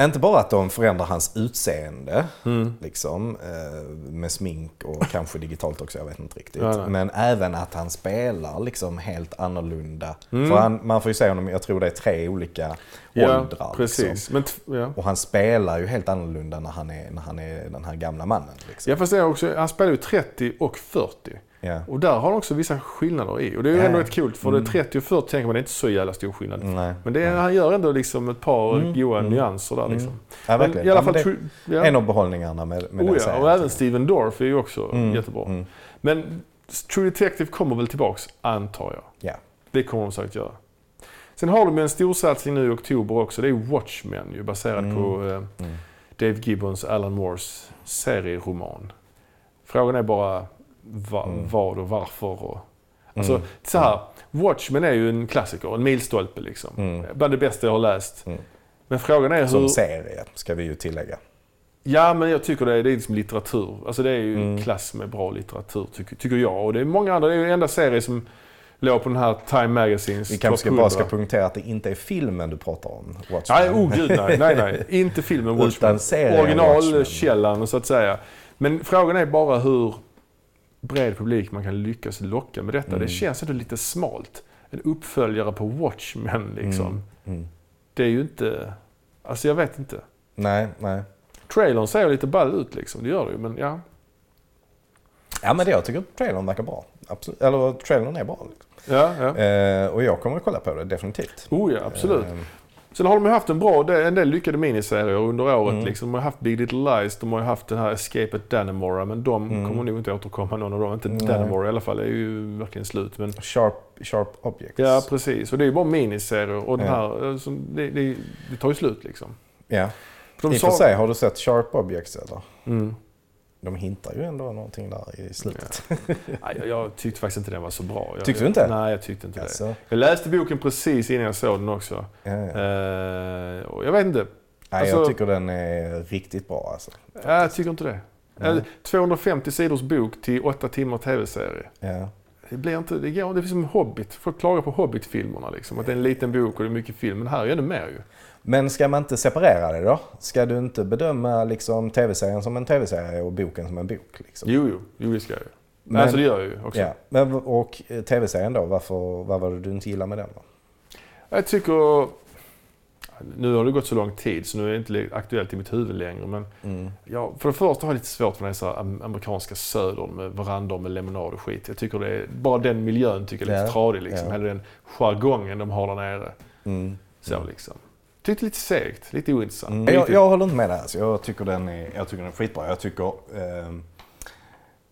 Speaker 2: inte bara att de förändrar hans utseende,
Speaker 1: Mm.
Speaker 2: liksom, eh, med smink och [LAUGHS] kanske digitalt också, jag vet inte riktigt.
Speaker 1: Ja,
Speaker 2: men även att han spelar liksom helt annorlunda.
Speaker 1: Mm.
Speaker 2: För han, man får ju se honom, jag tror det är tre olika
Speaker 1: Ja,
Speaker 2: åldrar.
Speaker 1: precis.
Speaker 2: Liksom.
Speaker 1: Men, ja.
Speaker 2: Och han spelar ju helt annorlunda när han är, när han är den här gamla mannen. Liksom.
Speaker 1: ja, fast det också, han spelar ju 30 och 40.
Speaker 2: Ja.
Speaker 1: Och där har han också vissa skillnader i. Och det är ju
Speaker 2: Ja.
Speaker 1: ändå rätt kul för
Speaker 2: Mm.
Speaker 1: det 30 och 40 tänker man det är inte så jävla stor skillnad.
Speaker 2: Nej.
Speaker 1: Men det är, han gör ändå liksom ett par
Speaker 2: Mm.
Speaker 1: goa
Speaker 2: Mm.
Speaker 1: nyanser där
Speaker 2: Mm.
Speaker 1: liksom.
Speaker 2: Ja, verkligen.
Speaker 1: I alla
Speaker 2: Ja,
Speaker 1: fall...
Speaker 2: men det,
Speaker 1: ja.
Speaker 2: en av behållningarna med, med
Speaker 1: oh,
Speaker 2: den
Speaker 1: ja. Och även Steven Dorff är ju också
Speaker 2: Mm,
Speaker 1: jättebra.
Speaker 2: mm.
Speaker 1: Men True Detective kommer väl tillbaks, antar jag.
Speaker 2: Ja.
Speaker 1: Det kommer de säkert göra. Sen har de en storsatsning nu i oktober också. Det är Watchmen ju, baserad
Speaker 2: Mm.
Speaker 1: på eh,
Speaker 2: Mm.
Speaker 1: Dave Gibbons Alan Moores serieroman. Frågan är bara va,
Speaker 2: Mm.
Speaker 1: vad och varför. Och, alltså,
Speaker 2: Mm.
Speaker 1: så här, Watchmen är ju en klassiker, en milstolpe liksom.
Speaker 2: Mm.
Speaker 1: Bland det bästa jag har läst.
Speaker 2: Mm.
Speaker 1: Men frågan är hur...
Speaker 2: Som serie, ska vi ju tillägga.
Speaker 1: Ja, men jag tycker det är, det är liksom litteratur. Alltså det är ju
Speaker 2: Mm.
Speaker 1: klass med bra litteratur, tycker, tycker jag. Och det är många andra. Det är ju enda serie som låg på den här Time Magazines
Speaker 2: Vi kanske ska bara ska
Speaker 1: 100.
Speaker 2: poängtera att det inte är filmen du pratar om. Watchmen.
Speaker 1: Nej, oh gud nej. Nej, nej. [LAUGHS] Inte filmen Watchmen.
Speaker 2: Utan.
Speaker 1: Originalkällan så att säga. Men frågan är bara hur bred publik man kan lyckas locka med detta.
Speaker 2: Mm.
Speaker 1: Det känns ändå lite smalt. En uppföljare på Watchmen liksom.
Speaker 2: Mm. Mm.
Speaker 1: Det är ju inte... Alltså jag vet inte.
Speaker 2: Nej, nej.
Speaker 1: Trailern ser lite ball ut liksom. Det gör det ju, men ja.
Speaker 2: Ja men det, jag tycker trailern verkar bra. Absolut. Eller trailern är bra. Liksom.
Speaker 1: Ja, ja.
Speaker 2: Eh, och jag kommer att kolla på det, definitivt.
Speaker 1: Oh ja, absolut.
Speaker 2: Eh,
Speaker 1: Sen har de ju haft en bra, en del lyckade miniserier under året.
Speaker 2: Mm.
Speaker 1: Liksom. De har haft Big Little Lies, de har haft den här Escape at Dannemora, men de
Speaker 2: Mm.
Speaker 1: kommer nog inte återkomma någon av dem. Inte
Speaker 2: Nej.
Speaker 1: Dannemora i alla fall, det är ju verkligen slut. Men,
Speaker 2: sharp, sharp Objects.
Speaker 1: ja, precis. Och det är ju bara miniserier och den
Speaker 2: Ja.
Speaker 1: här, som, det, det, det tar ju slut liksom.
Speaker 2: ja.
Speaker 1: För de
Speaker 2: I och för sig, har du sett Sharp Objects eller?
Speaker 1: Mm.
Speaker 2: De hintar ju ändå någonting där i slutet.
Speaker 1: Nej, jag, tyckte faktiskt inte den var så bra. Jag,
Speaker 2: Tyckte du inte?
Speaker 1: Nej, jag tyckte inte det.
Speaker 2: Alltså,
Speaker 1: Jag läste boken precis innan jag såg den också.
Speaker 2: ja, ja.
Speaker 1: Eh, och jag vet inte,
Speaker 2: Nej,
Speaker 1: alltså-
Speaker 2: jag tycker den är riktigt bra alltså.
Speaker 1: Ja, jag tycker inte det.
Speaker 2: Nej.
Speaker 1: Eh, 250 sidors bok till 8 timmar tv-serie.
Speaker 2: Ja.
Speaker 1: Det blir inte, det går, det är som Hobbit. Folk klagar på Hobbit-filmerna liksom. Att det är en liten bok och det är mycket film. Men här är ju ännu mer ju.
Speaker 2: Men ska man inte separera det då? Ska du inte bedöma liksom, tv-serien som en tv-serie och boken som en bok? Liksom?
Speaker 1: Jo, jo, jo det ska jag ju.
Speaker 2: Men-
Speaker 1: alltså det gör jag ju också.
Speaker 2: Ja. Men, och eh, tv-serien då, varför, vad var det du inte gillar med den då?
Speaker 1: Jag tycker... Nu har det gått så lång tid så nu är det inte aktuellt i mitt huvud längre. Men
Speaker 2: Mm.
Speaker 1: ja, för det första har jag lite svårt för den här amerikanska södern med verandor med lemonad och skit. Jag tycker det är, bara den miljön tycker jag är lite
Speaker 2: Ja,
Speaker 1: tradig liksom.
Speaker 2: ja.
Speaker 1: Hela den jargongen de har där nere.
Speaker 2: Mm.
Speaker 1: Så liksom. Tyckte lite segt, lite ointressant.
Speaker 2: Mm. Jag, jag håller inte med där. Alltså. Jag, tycker den är, jag tycker den är skitbra. Jag tycker... ehm,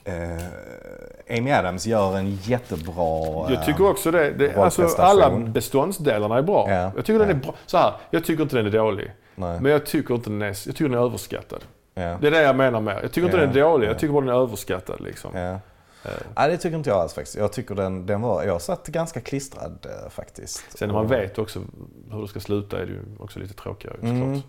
Speaker 2: eh, Amy Adams gör en jättebra...
Speaker 1: Jag tycker också det. det alltså, alla beståndsdelarna är bra.
Speaker 2: Ja,
Speaker 1: Jag tycker den
Speaker 2: ja.
Speaker 1: är bra. Så här, jag tycker inte den är dålig.
Speaker 2: Nej.
Speaker 1: Men jag tycker inte den är, jag tycker den är överskattad.
Speaker 2: Ja.
Speaker 1: Det är det jag menar med. Jag tycker inte
Speaker 2: Ja,
Speaker 1: den är dålig,
Speaker 2: ja.
Speaker 1: jag tycker bara den är överskattad. Liksom. Eh,
Speaker 2: Nej, det tycker inte jag alls faktiskt. Jag tycker den, den var, jag satt ganska klistrad eh, faktiskt.
Speaker 1: Sen när man vet också hur det ska sluta är det ju också lite tråkigare såklart.
Speaker 2: Mm.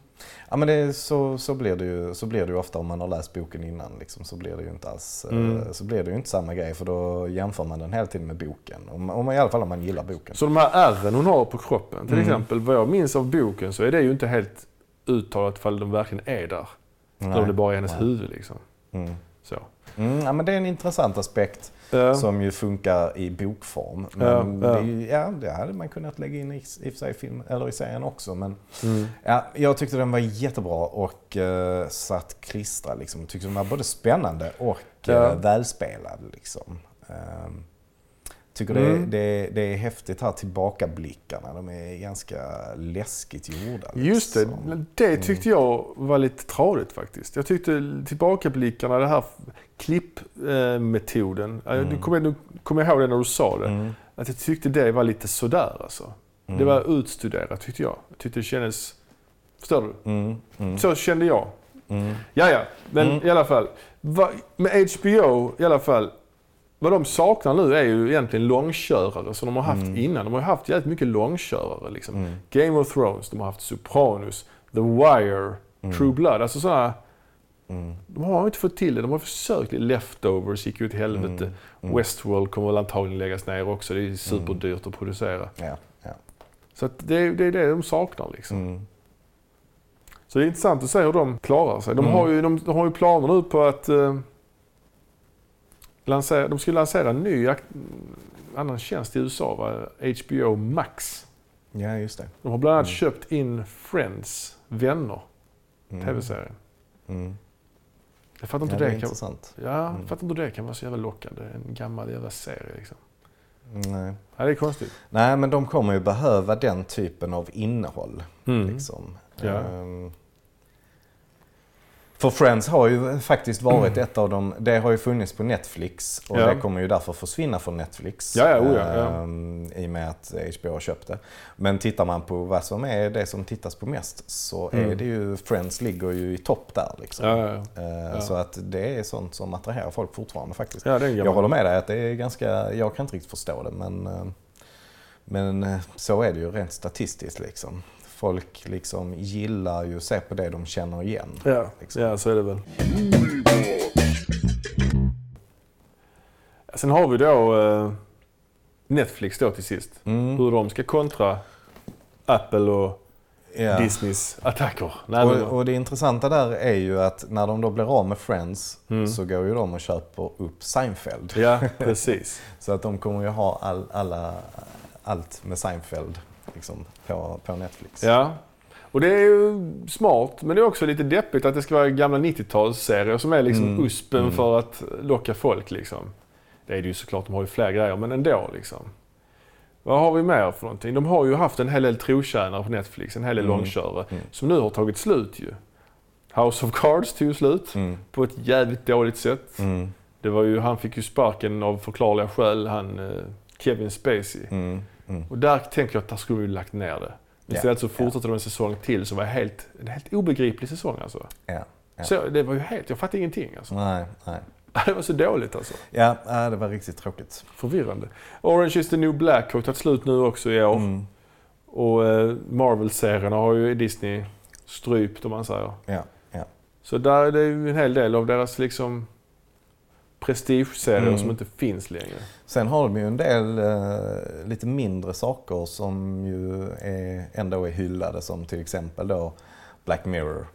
Speaker 2: Ja men det så, så, blir det ju, så blir det ofta om man har läst boken innan. Liksom, så blir det ju inte alls eh,
Speaker 1: Mm.
Speaker 2: så blir det ju inte samma grej för då jämför man den hela tiden med boken. Om, om, I alla fall om man gillar boken.
Speaker 1: Så de här ärren hon har på kroppen, till
Speaker 2: Mm.
Speaker 1: exempel, vad jag minns av boken så är det ju inte helt uttalat ifall de verkligen är där. Eller om det bara är hennes
Speaker 2: Nej.
Speaker 1: huvud liksom.
Speaker 2: Mm.
Speaker 1: Så.
Speaker 2: Mm, ja, men det är en intressant aspekt
Speaker 1: Ja.
Speaker 2: som ju funkar i bokform. Men
Speaker 1: Ja,
Speaker 2: Det,
Speaker 1: ja.
Speaker 2: ju- ja, det hade man kunnat lägga in i, i sig film, eller i serien också. Men
Speaker 1: Mm.
Speaker 2: ja, jag tyckte den var jättebra och uh, satt klistrad. Liksom. Jag tyckte den var både spännande och eh, välspelad. Liksom. Ehm, tycker
Speaker 1: Mm.
Speaker 2: det, det, det är häftigt här tillbakablickarna. De är ganska läskigt gjorda.
Speaker 1: Just det,
Speaker 2: liksom.
Speaker 1: det tyckte jag var lite tradigt faktiskt. Jag tyckte tillbakablickarna, den här klippmetoden. Eh,
Speaker 2: Mm.
Speaker 1: Du kommer kommer ihåg det när du sa det.
Speaker 2: Mm.
Speaker 1: Att jag tyckte det var lite sådär alltså. Det
Speaker 2: Mm.
Speaker 1: var utstuderat tyckte jag. Jag tyckte det kändes... Förstår du?
Speaker 2: Mm. Mm.
Speaker 1: Så kände jag.
Speaker 2: Mm.
Speaker 1: Ja, ja. Men
Speaker 2: Mm.
Speaker 1: i alla fall. Va, med HBO i alla fall. Vad de saknar nu är ju egentligen långkörare som de har haft
Speaker 2: Mm.
Speaker 1: innan. De har ju haft jävligt mycket långkörare. Liksom.
Speaker 2: Mm.
Speaker 1: Game of Thrones, de har haft Sopranos, The Wire,
Speaker 2: Mm.
Speaker 1: True Blood. Alltså sådana,
Speaker 2: Mm.
Speaker 1: de har inte fått till det. De har försökt. Leftovers gick ju till helvete.
Speaker 2: Mm. Mm.
Speaker 1: Westworld kommer väl antagligen läggas ner också. Det är superdyrt att producera.
Speaker 2: Ja, ja.
Speaker 1: Så det, är- det är det de saknar liksom. Så det är intressant att se hur de klarar sig. De, har, ju, de, de har ju planer nu på att eh, lansera, de ska lansera en ny annan tjänst i USA, va? HBO Max.
Speaker 2: ja, just det.
Speaker 1: De har bland annat
Speaker 2: Mm.
Speaker 1: köpt in Friends, Vänner,
Speaker 2: Mm.
Speaker 1: tv-serien.
Speaker 2: Mm.
Speaker 1: Jag fattar
Speaker 2: Ja,
Speaker 1: inte
Speaker 2: det
Speaker 1: det,
Speaker 2: är
Speaker 1: kan,
Speaker 2: intressant.
Speaker 1: ja,
Speaker 2: Mm.
Speaker 1: fattar inte det kan vara så jävla lockande. En gammal jävla serie liksom.
Speaker 2: Nej.
Speaker 1: Ja, det är konstigt.
Speaker 2: Nej, men de kommer ju behöva den typen av innehåll.
Speaker 1: Mm.
Speaker 2: Liksom.
Speaker 1: Ja.
Speaker 2: Ehm, för Friends har ju faktiskt varit ett av de, det har ju funnits på Netflix och
Speaker 1: Ja.
Speaker 2: det kommer ju därför försvinna från Netflix.
Speaker 1: Ja, ja, oh ja,
Speaker 2: ehm, I och med att HBO har köpt det. Men tittar man på vad som är det som tittas på mest så
Speaker 1: Mm.
Speaker 2: är det ju, Friends ligger ju i topp där liksom.
Speaker 1: Ja, ja.
Speaker 2: Ehm. Så att det är sånt som attraherar folk fortfarande faktiskt. Jag håller med dig att det är ganska, jag kan inte riktigt förstå det men, eh, men eh, så är det ju rent statistiskt liksom. Folk liksom gillar ju att se på det de känner igen.
Speaker 1: Ja,
Speaker 2: liksom.
Speaker 1: ja, så är det väl. Sen har vi då eh, Netflix då till sist.
Speaker 2: Mm.
Speaker 1: Hur de ska kontra Apple och
Speaker 2: Ja.
Speaker 1: Disneys attacker. Nej,
Speaker 2: Och, och det intressanta där är ju att när de då blir av med Friends
Speaker 1: Mm.
Speaker 2: så går ju de och köper upp Seinfeld.
Speaker 1: Ja, [LAUGHS] precis.
Speaker 2: Så att de kommer ju ha all, alla, allt med Seinfeld liksom, på, på Netflix.
Speaker 1: Ja. Och det är ju smart, men det är också lite deppigt att det ska vara gamla 90-talsserier som är liksom
Speaker 2: Mm.
Speaker 1: uspen
Speaker 2: Mm.
Speaker 1: för att locka folk. Liksom. Det är det ju såklart, de har ju fler grejer, men ändå. Liksom. Vad har vi mer för någonting? De har ju haft en hel del trotjänare på Netflix, en hel del
Speaker 2: Mm.
Speaker 1: långkörare,
Speaker 2: Mm.
Speaker 1: som nu har tagit slut ju. House of Cards tog slut
Speaker 2: Mm.
Speaker 1: på ett jävligt dåligt sätt.
Speaker 2: Mm.
Speaker 1: Det var ju, han fick ju sparken av förklarliga skäl, han eh, Kevin Spacey.
Speaker 2: Mm.
Speaker 1: Och där tänker jag att där skulle vi lagt ner det. Istället så fortsatte de en säsong till som var helt, en helt obegriplig säsong alltså.
Speaker 2: Ja. Ja.
Speaker 1: Så det var ju helt, jag fattade ingenting alltså.
Speaker 2: Nej, nej. [LAUGHS]
Speaker 1: Det var så dåligt alltså.
Speaker 2: Ja, ja, det var riktigt tråkigt.
Speaker 1: Förvirrande. Orange is the new black har tagit slut nu också i år.
Speaker 2: Mm.
Speaker 1: Och eh, Marvel-serierna har ju Disney strypt om man säger.
Speaker 2: Ja, ja.
Speaker 1: Så där är det ju en hel del av deras liksom prestigeserier
Speaker 2: Mm.
Speaker 1: som inte finns längre.
Speaker 2: Sen har de ju en del eh, lite mindre saker som ju är, ändå är hyllade som till exempel då Black Mirror.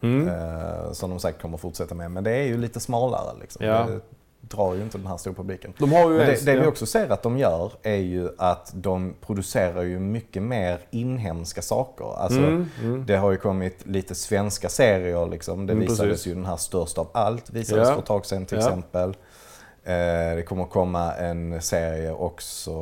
Speaker 1: Mm.
Speaker 2: Eh, som de säkert kommer fortsätta med. Men det är ju lite smalare liksom.
Speaker 1: Ja.
Speaker 2: Det drar ju inte den här stora publiken.
Speaker 1: De ens-
Speaker 2: det, det vi också ser att de gör är ju att de producerar ju mycket mer inhemska saker. Alltså,
Speaker 1: Mm, mm.
Speaker 2: Det har ju kommit lite svenska serier liksom. Det
Speaker 1: Mm,
Speaker 2: visades
Speaker 1: precis.
Speaker 2: ju den här Störst av allt visades
Speaker 1: Ja.
Speaker 2: för ett tag sedan till
Speaker 1: Ja.
Speaker 2: exempel. Eh, det kommer komma en serie också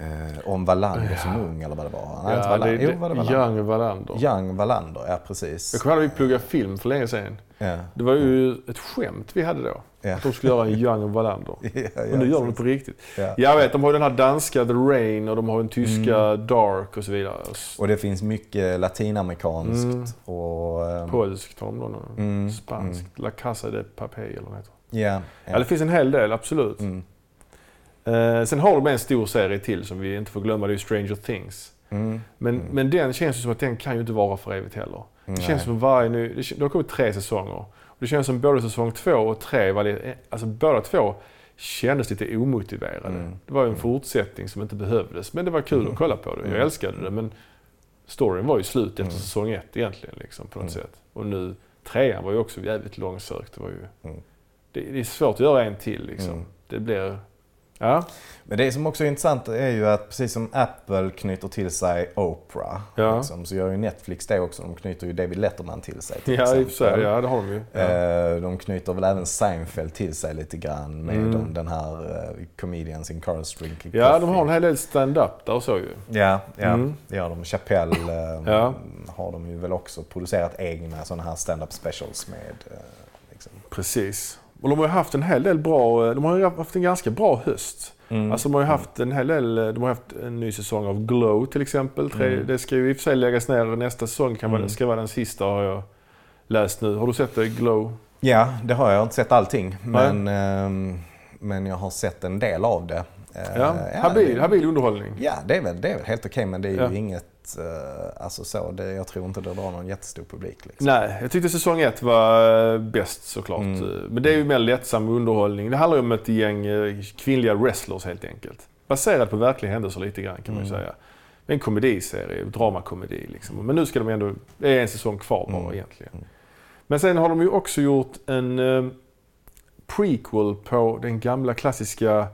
Speaker 2: Eh, om Wallander som ung eller vad det var. Nej,
Speaker 1: Ja, det,
Speaker 2: Wallander.
Speaker 1: det,
Speaker 2: Jo, var det Wallander?
Speaker 1: Young Wallander.
Speaker 2: Young Wallander, ja precis.
Speaker 1: Jag kommer ihåg att vi pluggade film för länge sedan.
Speaker 2: Ja.
Speaker 1: Det var ju ett skämt vi hade då.
Speaker 2: Ja.
Speaker 1: Att de skulle göra en Young Wallander. [LAUGHS]
Speaker 2: Ja, ja,
Speaker 1: Och nu gör de det på riktigt.
Speaker 2: Ja.
Speaker 1: Jag vet, de har ju den här danska The Rain och de har den tyska
Speaker 2: Mm.
Speaker 1: Dark och så vidare.
Speaker 2: Och det finns mycket latinamerikanskt
Speaker 1: Mm.
Speaker 2: och... ehm,
Speaker 1: Polskt har de.
Speaker 2: Mm,
Speaker 1: Spanskt. La Casa de Papel eller vad det heter.
Speaker 2: Ja,
Speaker 1: Ja. det finns en hel del, absolut.
Speaker 2: Mm.
Speaker 1: Eh, sen har de en stor serie till som vi inte får glömma. Det är Stranger Things.
Speaker 2: Mm.
Speaker 1: Men,
Speaker 2: Mm.
Speaker 1: men den känns ju som att den kan ju inte vara för evigt heller. Det
Speaker 2: Nej.
Speaker 1: känns som varje ny... Det, det har kommit tre säsonger. Och det känns som både säsong två och tre var lite... Alltså båda två kändes lite omotiverade.
Speaker 2: Mm.
Speaker 1: Det var ju en
Speaker 2: Mm.
Speaker 1: fortsättning som inte behövdes. Men det var kul
Speaker 2: Mm.
Speaker 1: att kolla på det. Jag
Speaker 2: Mm.
Speaker 1: älskade det. Men storyn var ju slut efter
Speaker 2: Mm.
Speaker 1: säsong ett egentligen. Liksom, på något
Speaker 2: Mm.
Speaker 1: sätt. Och nu, trean var ju också jävligt långsökt. Det, var ju,
Speaker 2: Mm.
Speaker 1: det, det är svårt att göra en till liksom.
Speaker 2: Mm.
Speaker 1: Det blir... Ja.
Speaker 2: Men det som också är intressant är ju att precis som Apple knyter till sig Oprah,
Speaker 1: Ja.
Speaker 2: liksom, så gör ju Netflix det också. De knyter ju David Letterman till sig till
Speaker 1: Ja,
Speaker 2: exempel.
Speaker 1: Ja, det har de ju. Ja.
Speaker 2: Eh, De knyter väl även Seinfeld till sig lite grann med
Speaker 1: Mm.
Speaker 2: de, den här uh, Comedians in Cars Drinking
Speaker 1: ja, de
Speaker 2: Coffee.
Speaker 1: har en hel del stand-up där och så ju.
Speaker 2: Ja, ja
Speaker 1: Mm.
Speaker 2: det gör de. Chappelle eh,
Speaker 1: Ja.
Speaker 2: har de ju väl också producerat egna sådana här stand-up specials med. liksom.
Speaker 1: Precis. Och de har ju haft en hel del bra, de har ju haft en ganska bra höst.
Speaker 2: Mm.
Speaker 1: Alltså de har ju haft en hel del, de har haft en ny säsong av Glow till exempel. Tre,
Speaker 2: Mm.
Speaker 1: Det ska ju i och för sig läggas ner nästa säsong, kan vara,
Speaker 2: Mm.
Speaker 1: ska vara den sista har jag läst nu. Har du sett det, Glow?
Speaker 2: Ja, det har jag. Jag har inte sett allting. Men, ehm, men jag har sett en del av det. Eh,
Speaker 1: Ja, habil,
Speaker 2: det,
Speaker 1: habil underhållning.
Speaker 2: Ja, det är väl, det är väl helt okej. men det är
Speaker 1: Ja.
Speaker 2: ju inget... eh, alltså så, det, jag tror inte det drar någon jättestor publik. Liksom.
Speaker 1: Nej, jag tyckte säsong ett var eh, bäst såklart.
Speaker 2: Mm.
Speaker 1: Men det är ju mer lättsam underhållning. Det handlar ju om ett gäng kvinnliga wrestlers helt enkelt. Baserat på verkliga händelser lite grann kan man ju
Speaker 2: Mm.
Speaker 1: säga. En komediserie, dramakomedi liksom. Men nu ska de ändå, det är en säsong kvar bara
Speaker 2: Mm.
Speaker 1: egentligen.
Speaker 2: Mm.
Speaker 1: Men sen har de ju också gjort en prequel på den gamla klassiska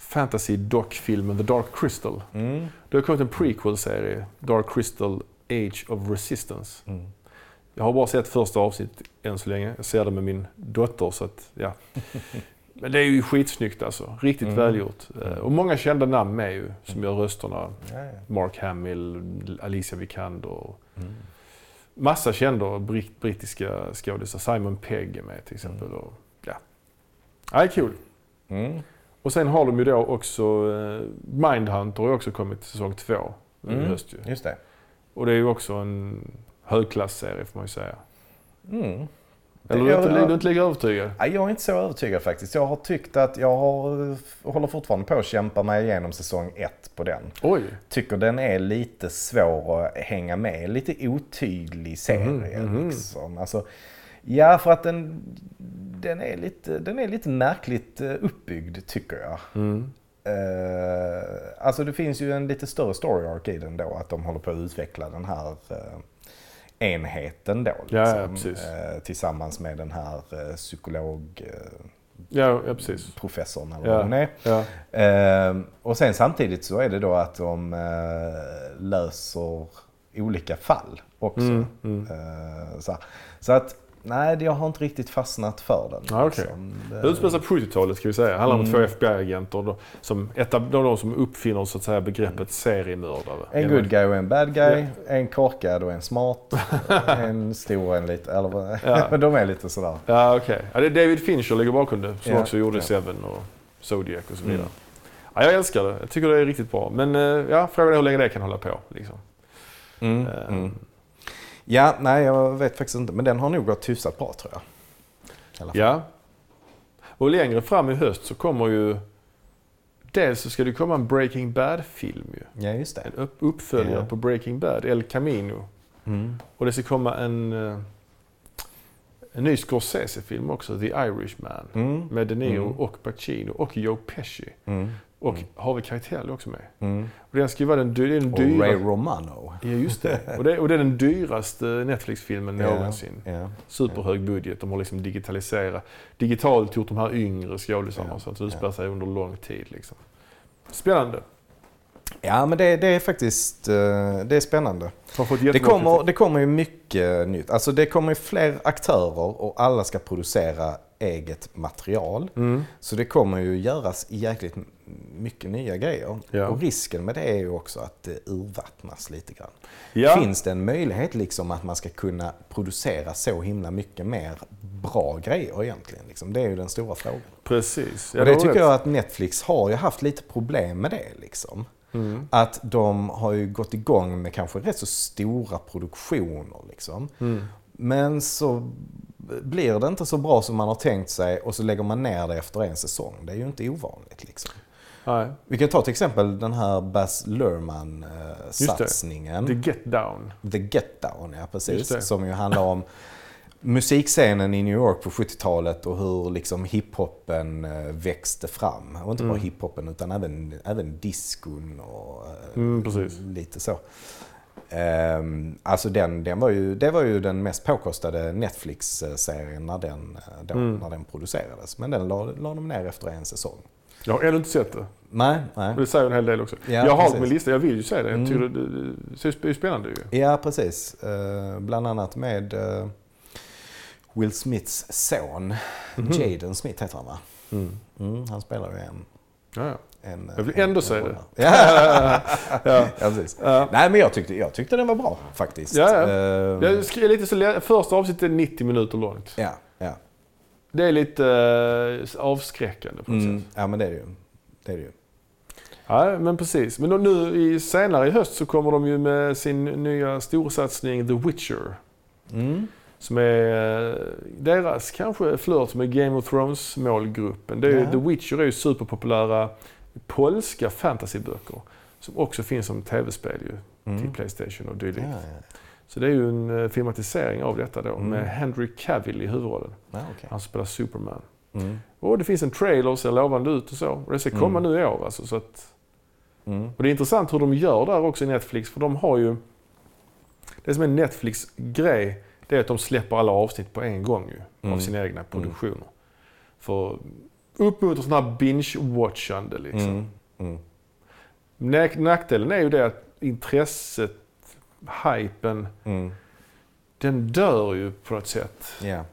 Speaker 1: fantasy doc-filmen The Dark Crystal.
Speaker 2: Mm.
Speaker 1: Det har kommit en prequel-serie, Dark Crystal Age of Resistance.
Speaker 2: Mm.
Speaker 1: Jag har bara sett första avsnittet än så länge. Jag ser det med min dotter så att, ja. [LAUGHS] Men det är ju skitsnyggt alltså. Riktigt
Speaker 2: Mm.
Speaker 1: välgjort. Eh, Och många kända namn med ju, som gör rösterna. Mark Hamill, Alicia Vikander.
Speaker 2: Mm.
Speaker 1: Massa kända britt, brittiska skådisar. Simon Pegg är med till exempel. Och, ja. det är kul.
Speaker 2: Mm.
Speaker 1: Och sen har de ju då också eh, Mindhunter har också kommit till säsong två nu i
Speaker 2: Mm.
Speaker 1: höst ju.
Speaker 2: Just det.
Speaker 1: Och det är ju också en högklassserie får man ju säga.
Speaker 2: Mm.
Speaker 1: Eller du är du är inte lika övertygad?
Speaker 2: Ja, Jag är inte så övertygad faktiskt. Jag har tyckt att jag har, håller fortfarande på att kämpa mig igenom säsong ett på den.
Speaker 1: Oj!
Speaker 2: Tycker den är lite svår att hänga med. Lite otydlig serie
Speaker 1: mhm.
Speaker 2: liksom. Alltså, ja, för att den, den, är lite, den är lite märkligt eh, uppbyggd tycker jag.
Speaker 1: Mm.
Speaker 2: Eh, alltså det finns ju en lite större story arc i den då. Att de håller på att utveckla den här eh, enheten då.
Speaker 1: Ja,
Speaker 2: Liksom,
Speaker 1: ja, precis.
Speaker 2: eh, tillsammans med den här eh, psykolog...
Speaker 1: Ja, ja, precis.
Speaker 2: professorn eller
Speaker 1: Ja.
Speaker 2: vad hon är.
Speaker 1: Ja.
Speaker 2: Eh, och sen samtidigt så är det då att de löser olika fall också.
Speaker 1: Mm, mm.
Speaker 2: Så, så att, nej, jag har inte riktigt fastnat för den.
Speaker 1: Ja, okej.
Speaker 2: liksom.
Speaker 1: Det utspelar sig på 70-talet ska vi säga. Det handlar om
Speaker 2: Mm.
Speaker 1: två FBI-agenter. Som ett av de som uppfinner så att säga, begreppet seriemördare.
Speaker 2: En good guy och en bad guy, en korkad och en smart, [LAUGHS] en stor och en liten, eller
Speaker 1: Ja. [LAUGHS]
Speaker 2: de är lite sådär.
Speaker 1: Ja, okej. Ja, det är David Fincher ligger bakom det. Som
Speaker 2: Ja,
Speaker 1: också gjorde
Speaker 2: ja.
Speaker 1: Seven och Zodiac och så vidare.
Speaker 2: Mm.
Speaker 1: Ja, jag älskar det. Jag tycker det är riktigt bra. Men eh, ja, frågan är hur länge det kan hålla på. Liksom.
Speaker 2: Mm,
Speaker 1: Eh,
Speaker 2: mm. Ja, nej jag vet faktiskt inte, men den har nog gått hyfsat bra tror jag.
Speaker 1: Ja. Och längre fram i höst så kommer ju... Dels så ska det komma en Breaking Bad-film ju.
Speaker 2: Ja, just det.
Speaker 1: En upp- uppföljare
Speaker 2: Ja.
Speaker 1: på Breaking Bad, El Camino.
Speaker 2: Mm.
Speaker 1: Och det ska komma en, eh, en ny Scorsese-film också, The Irishman.
Speaker 2: Mm.
Speaker 1: Med De Niro
Speaker 2: Mm.
Speaker 1: och Pacino och Joe Pesci. Och
Speaker 2: Mm.
Speaker 1: Harvey Keitel är också med.
Speaker 2: Mm.
Speaker 1: Och den ska ju vara den, dy- den
Speaker 2: Och Ray. Romano.
Speaker 1: Ja, just det. [LAUGHS] Och, det. och det är den dyraste Netflix-filmen någonsin.
Speaker 2: Ja.
Speaker 1: Superhög budget. De har liksom digitaliserat, digitalt gjort de här yngre skådisarna
Speaker 2: Ja,
Speaker 1: så att det utspelar sig under lång tid. Liksom. Spännande.
Speaker 2: ja, men det, det är faktiskt eh, det är spännande. Det kommer, det kommer ju mycket nytt. Alltså det kommer ju fler aktörer och alla ska producera eget material.
Speaker 1: Mm.
Speaker 2: Så det kommer ju göras jäkligt mycket nya grejer.
Speaker 1: Ja.
Speaker 2: Och risken med det är ju också att det urvattnas lite grann.
Speaker 1: Ja.
Speaker 2: Finns det en möjlighet liksom att man ska kunna producera så himla mycket mer bra grejer egentligen? Liksom? Det är ju den stora frågan.
Speaker 1: Precis. Ja,
Speaker 2: och det tycker
Speaker 1: rätt.
Speaker 2: jag att Netflix har ju haft lite problem med det. Liksom.
Speaker 1: Mm.
Speaker 2: Att de har ju gått igång med kanske rätt så stora produktioner. Liksom.
Speaker 1: Mm.
Speaker 2: Men så blir det inte så bra som man har tänkt sig och så lägger man ner det efter en säsong. Det är ju inte ovanligt. Liksom.
Speaker 1: Nej.
Speaker 2: Vi kan ta till exempel den här Baz. Luhrmann-satsningen.
Speaker 1: The Get Down.
Speaker 2: The Get Down, ja precis. Som ju handlar om musikscenen i New York på 70-talet och hur liksom hiphopen eh, växte fram. Och inte bara
Speaker 1: Mm.
Speaker 2: hiphopen utan även, även diskon och eh,
Speaker 1: Mm,
Speaker 2: lite så. Ehm, alltså den, den var ju, det var ju den mest påkostade Netflix-serien när den, eh, då,
Speaker 1: Mm.
Speaker 2: när den producerades. Men den la, la de ner efter en säsong.
Speaker 1: Jag har ännu inte sett det.
Speaker 2: Nej, nej.
Speaker 1: Och det säger en hel del också.
Speaker 2: Ja,
Speaker 1: jag har
Speaker 2: precis.
Speaker 1: min lista, jag vill ju säga det. Jag
Speaker 2: Mm.
Speaker 1: tycker det, det, är spännande ju.
Speaker 2: Ja, precis. Eh, bland annat med eh, Will Smiths son.
Speaker 1: Mhm.
Speaker 2: Jaden Smith heter han va?
Speaker 1: Mm.
Speaker 2: Mm, han spelar ju en...
Speaker 1: Ja, ja.
Speaker 2: En
Speaker 1: Jag vill ändå säga det. [LAUGHS]
Speaker 2: Ja,
Speaker 1: ja.
Speaker 2: precis.
Speaker 1: Ja.
Speaker 2: Nej, men jag tyckte, jag tyckte den var bra faktiskt.
Speaker 1: Ja, ja.
Speaker 2: Eh,
Speaker 1: Jag skrev lite så, första avsnittet är 90 minuter långt.
Speaker 2: ja, ja.
Speaker 1: Det är lite eh, avskräckande på något
Speaker 2: Mm,
Speaker 1: sätt.
Speaker 2: ja, men det är det ju. Det är det ju.
Speaker 1: Ja, men precis. Men då, nu i, senare i höst så kommer de ju med sin nya storsatsning The Witcher.
Speaker 2: Mm.
Speaker 1: Som är eh, deras kanske flört med Game of Thrones målgruppen. Det är, ju-. The Witcher är ju superpopulära polska fantasyböcker. Som också finns som tv-spel ju till
Speaker 2: Mm.
Speaker 1: Playstation och
Speaker 2: Ja,
Speaker 1: dylikt.
Speaker 2: ja.
Speaker 1: Så det är ju en eh, filmatisering av detta då
Speaker 2: Mm.
Speaker 1: med Henry Cavill i huvudrollen.
Speaker 2: Ja, okej.
Speaker 1: Han spelar Superman.
Speaker 2: Mm.
Speaker 1: Och det finns en trailer, ser lovande ut och så. Och det ska komma
Speaker 2: Mm.
Speaker 1: nu i år alltså. Så att,
Speaker 2: Mm.
Speaker 1: och det är intressant hur de gör där också i Netflix. För de har ju... Det som är Netflix grej, det är att de släpper alla avsnitt på en gång ju. Av
Speaker 2: Mm.
Speaker 1: sina egna produktioner. För uppmuntra sån här binge-watchande liksom.
Speaker 2: Mm. Mm.
Speaker 1: Nack- Nackdelen är ju det att intresset, hypen,
Speaker 2: Mm.
Speaker 1: den dör ju på något sätt.
Speaker 2: Ja.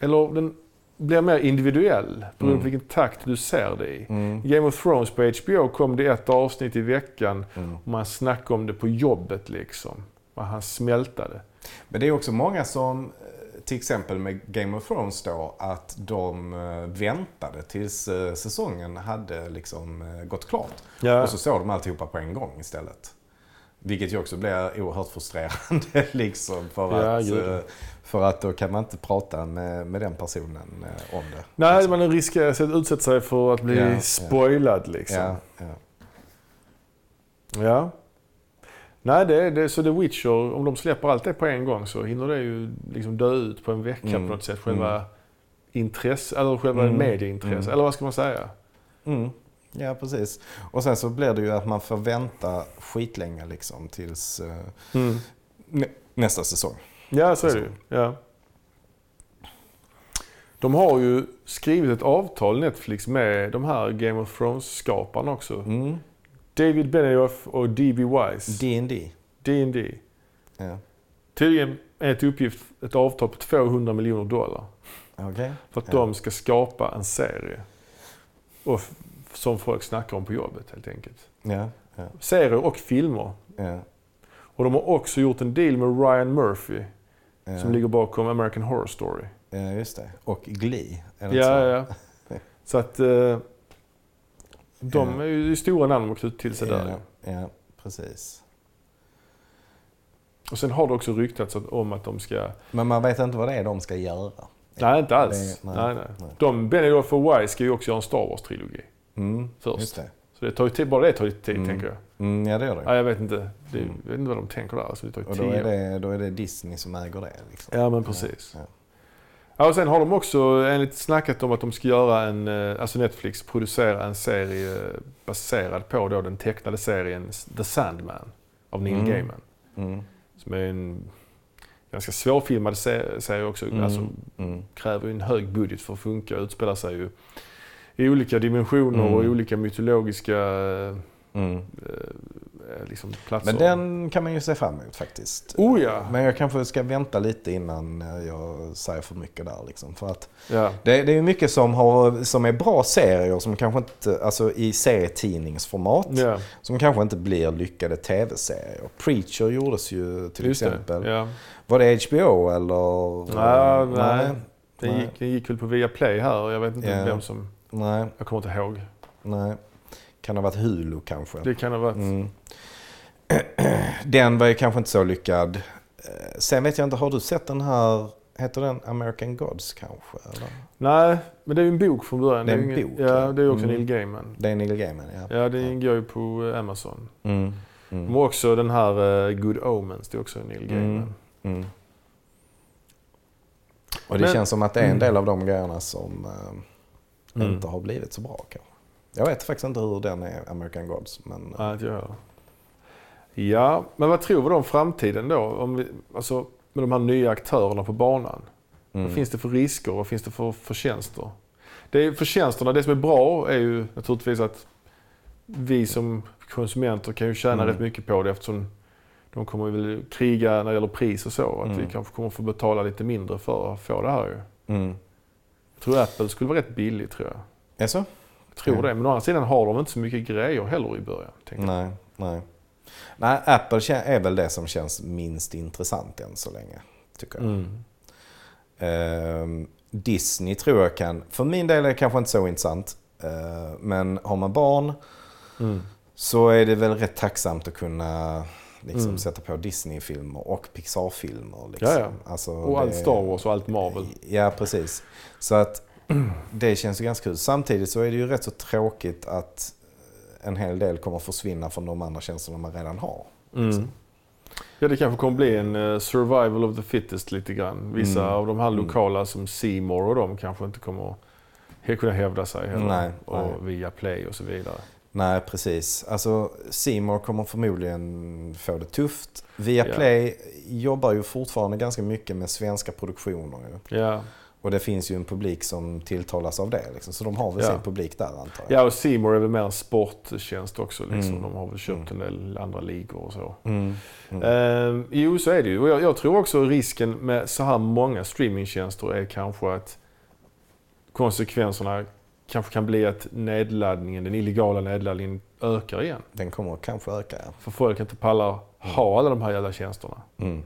Speaker 1: Eller den blir mer individuell beroende
Speaker 2: Mm.
Speaker 1: på vilken takt du ser det i.
Speaker 2: Mm.
Speaker 1: Game of Thrones på HBO kom det ett avsnitt i veckan
Speaker 2: Mm.
Speaker 1: och man snackade om det på jobbet liksom. Och han smältade.
Speaker 2: Men det är också många som, till exempel med Game of Thrones då, att de eh, väntade tills eh, säsongen hade liksom eh, gått klart.
Speaker 1: Ja,
Speaker 2: Och så såg de alltihopa på en gång istället. Vilket ju också blir oerhört frustrerande [LAUGHS] liksom. För,
Speaker 1: Ja,
Speaker 2: att,
Speaker 1: gud.
Speaker 2: för att då kan man inte prata med, med den personen om det.
Speaker 1: Nej,
Speaker 2: Liksom.
Speaker 1: man riskerar att utsätta sig för att bli
Speaker 2: ja.
Speaker 1: spoilad liksom.
Speaker 2: Ja, ja.
Speaker 1: Ja. Nej, det det. Så The Witcher, om de släpper allt det på en gång så hinner det ju liksom dö ut på en vecka
Speaker 2: Mm.
Speaker 1: på något sätt. Själva intresse, eller själva
Speaker 2: Mm.
Speaker 1: medieintresse.
Speaker 2: Mm.
Speaker 1: Eller vad ska man säga?
Speaker 2: Mm. Ja, precis. Och sen så blir det ju att man får vänta skitlänge liksom tills
Speaker 1: Mm.
Speaker 2: nä- nästa säsong.
Speaker 1: Ja, så är det ju. Ja. De har ju skrivit ett avtal, Netflix, med de här Game of Thrones-skaparna också. David Benioff och D.B. Wise.
Speaker 2: D&D.
Speaker 1: D&D.
Speaker 2: Ja.
Speaker 1: Tydligen är ett uppgift ett avtal på 200 miljoner dollar.
Speaker 2: Okej.
Speaker 1: För att
Speaker 2: Ja.
Speaker 1: de ska skapa en serie. Och som folk snackar om på jobbet helt enkelt.
Speaker 2: Ja. Ja.
Speaker 1: Serier och filmer.
Speaker 2: Ja.
Speaker 1: Och de har också gjort en deal med Ryan Murphy. Som ligger bakom American Horror Story.
Speaker 2: Ja, just det. Och Glee. Är det
Speaker 1: Ja,
Speaker 2: så?
Speaker 1: ja. [LAUGHS] Så att eh, de
Speaker 2: Ja.
Speaker 1: är ju stora namn att knyta till sig där.
Speaker 2: Ja, ja, precis.
Speaker 1: Och sen har det också ryktats om att de ska...
Speaker 2: Men man vet inte vad det är de ska göra.
Speaker 1: Nej, inte alls.
Speaker 2: Det-
Speaker 1: nej,
Speaker 2: nej,
Speaker 1: nej.
Speaker 2: nej.
Speaker 1: De, Benioff och Wise ska ju också göra en Star Wars-trilogi
Speaker 2: Mm,
Speaker 1: först.
Speaker 2: det.
Speaker 1: Så det tar ju tid, bara det tar ju tid,
Speaker 2: Mm.
Speaker 1: tänker jag.
Speaker 2: Mm, ja, det gör det.
Speaker 1: Ja, jag vet inte. Det,
Speaker 2: Mm.
Speaker 1: Jag vet inte vad de tänker där. Alltså, det tar ju
Speaker 2: Och då
Speaker 1: tio
Speaker 2: är, det, då är det Disney som äger det. Liksom.
Speaker 1: Ja, men precis.
Speaker 2: Ja,
Speaker 1: Ja, och sen har de också enligt snackat om att de ska göra en, eh, alltså Netflix producera en serie eh, baserad på då den tecknade serien The Sandman av Neil
Speaker 2: Mm.
Speaker 1: Gaiman.
Speaker 2: Mm,
Speaker 1: Som är en ganska svårfilmad se- serie också.
Speaker 2: mm,
Speaker 1: Alltså,
Speaker 2: mm,
Speaker 1: kräver ju en hög budget för att funka. Utspelar sig ju i olika dimensioner
Speaker 2: Mm.
Speaker 1: och olika mytologiska
Speaker 2: Mm.
Speaker 1: eh, liksom platser.
Speaker 2: Men den kan man ju se fram emot faktiskt.
Speaker 1: Oh ja!
Speaker 2: Men jag kanske ska vänta lite innan eh, jag säger för mycket där. Liksom. För att
Speaker 1: ja.
Speaker 2: det, det är mycket som, har, som är bra serier som kanske inte, alltså i serietidningsformat,
Speaker 1: ja.
Speaker 2: som kanske inte blir lyckade tv-serier. Preacher gjordes ju till
Speaker 1: Just
Speaker 2: exempel.
Speaker 1: det. Ja.
Speaker 2: Var det HBO eller?
Speaker 1: Ja, nej. Den
Speaker 2: Nej.
Speaker 1: gick, den gick väl på Viaplay här. Jag vet inte vem som...
Speaker 2: Nej,
Speaker 1: Jag kommer inte ihåg.
Speaker 2: nej. Kan ha varit Hulu kanske.
Speaker 1: Det kan ha varit...
Speaker 2: Mm. [CLEARS THROAT] Den var ju kanske inte så lyckad. Eh, Sen vet jag inte, har du sett den här, heter den American Gods kanske? Eller?
Speaker 1: Nej, men det är ju en bok från början.
Speaker 2: Det är en bok,
Speaker 1: Ja,
Speaker 2: ja.
Speaker 1: det är också
Speaker 2: Mm.
Speaker 1: Neil Gaiman.
Speaker 2: Det är Neil Gaiman, ja.
Speaker 1: Ja, det ingår ju på eh, Amazon.
Speaker 2: Mm. Mm.
Speaker 1: Men också den här eh, Good Omens, det är också Neil Gaiman.
Speaker 2: Mm. Och det
Speaker 1: Men-
Speaker 2: känns som att det är en
Speaker 1: Mm.
Speaker 2: del av de grejerna som
Speaker 1: Mm.
Speaker 2: inte har blivit så bra kanske. Jag vet faktiskt inte hur den är, American Gods. Men.
Speaker 1: Ja, men vad tror vi då om framtiden då? Om vi, alltså, med de här nya aktörerna på banan.
Speaker 2: mm.
Speaker 1: Vad finns det för risker? Vad finns det för förtjänster? Det är förtjänsterna, det som är bra är ju naturligtvis att vi som konsumenter kan ju tjäna
Speaker 2: Mm.
Speaker 1: rätt mycket på det eftersom de kommer väl kriga när det gäller pris och så. Att
Speaker 2: Mm.
Speaker 1: vi kanske kommer få betala lite mindre för att få det här ju.
Speaker 2: Mm.
Speaker 1: Jag tror Apple skulle vara rätt billig tror jag.
Speaker 2: Är så?
Speaker 1: Tror
Speaker 2: Mm.
Speaker 1: det. Men å andra sidan har de inte så mycket grejer heller i början.
Speaker 2: Nej, nej. Nej, Apple är väl det som känns minst intressant än så länge. Tycker jag.
Speaker 1: Mm.
Speaker 2: Ehm, Disney tror jag kan, för min del är det kanske inte så intressant. Ehm, men har man barn
Speaker 1: Mm.
Speaker 2: så är det väl rätt tacksamt att kunna liksom,
Speaker 1: Mm.
Speaker 2: sätta på Disney-filmer och Pixar-filmer. Liksom.
Speaker 1: Ja, ja.
Speaker 2: Alltså,
Speaker 1: Och allt Star Wars och allt Marvel.
Speaker 2: Ja, precis. Så att det känns ju ganska kul. Samtidigt så är det ju rätt så tråkigt att en hel del kommer försvinna från de andra tjänsterna man redan har.
Speaker 1: Mm. Ja, det kanske kommer bli en eh, survival of the fittest lite grann. Vissa
Speaker 2: Mm.
Speaker 1: av de här
Speaker 2: Mm.
Speaker 1: lokala som C More och de kanske inte kommer att kunna hävda sig heller.
Speaker 2: Nej,
Speaker 1: och
Speaker 2: nej.
Speaker 1: via Play och så vidare.
Speaker 2: Nej, precis. Alltså, Seymour kommer förmodligen få det tufft. Viaplay
Speaker 1: Ja.
Speaker 2: jobbar ju fortfarande ganska mycket med svenska produktioner.
Speaker 1: Ja,
Speaker 2: Och det finns ju en publik som tilltalas av det. Liksom. Så de har väl
Speaker 1: Ja.
Speaker 2: sin publik där antar jag.
Speaker 1: ja och More är väl mer en sporttjänst också. Liksom.
Speaker 2: Mm.
Speaker 1: De har väl köpt en del andra ligor och så.
Speaker 2: Mm. Mm.
Speaker 1: Eh, jo, så är det ju. Och jag, jag tror också risken med så här många streamingtjänster är kanske att konsekvenserna kanske kan bli att nedladdningen, den illegala nedladdningen ökar igen.
Speaker 2: Den kommer kanske öka, ja.
Speaker 1: För folk inte pallar ha alla de här jävla tjänsterna.
Speaker 2: Mm.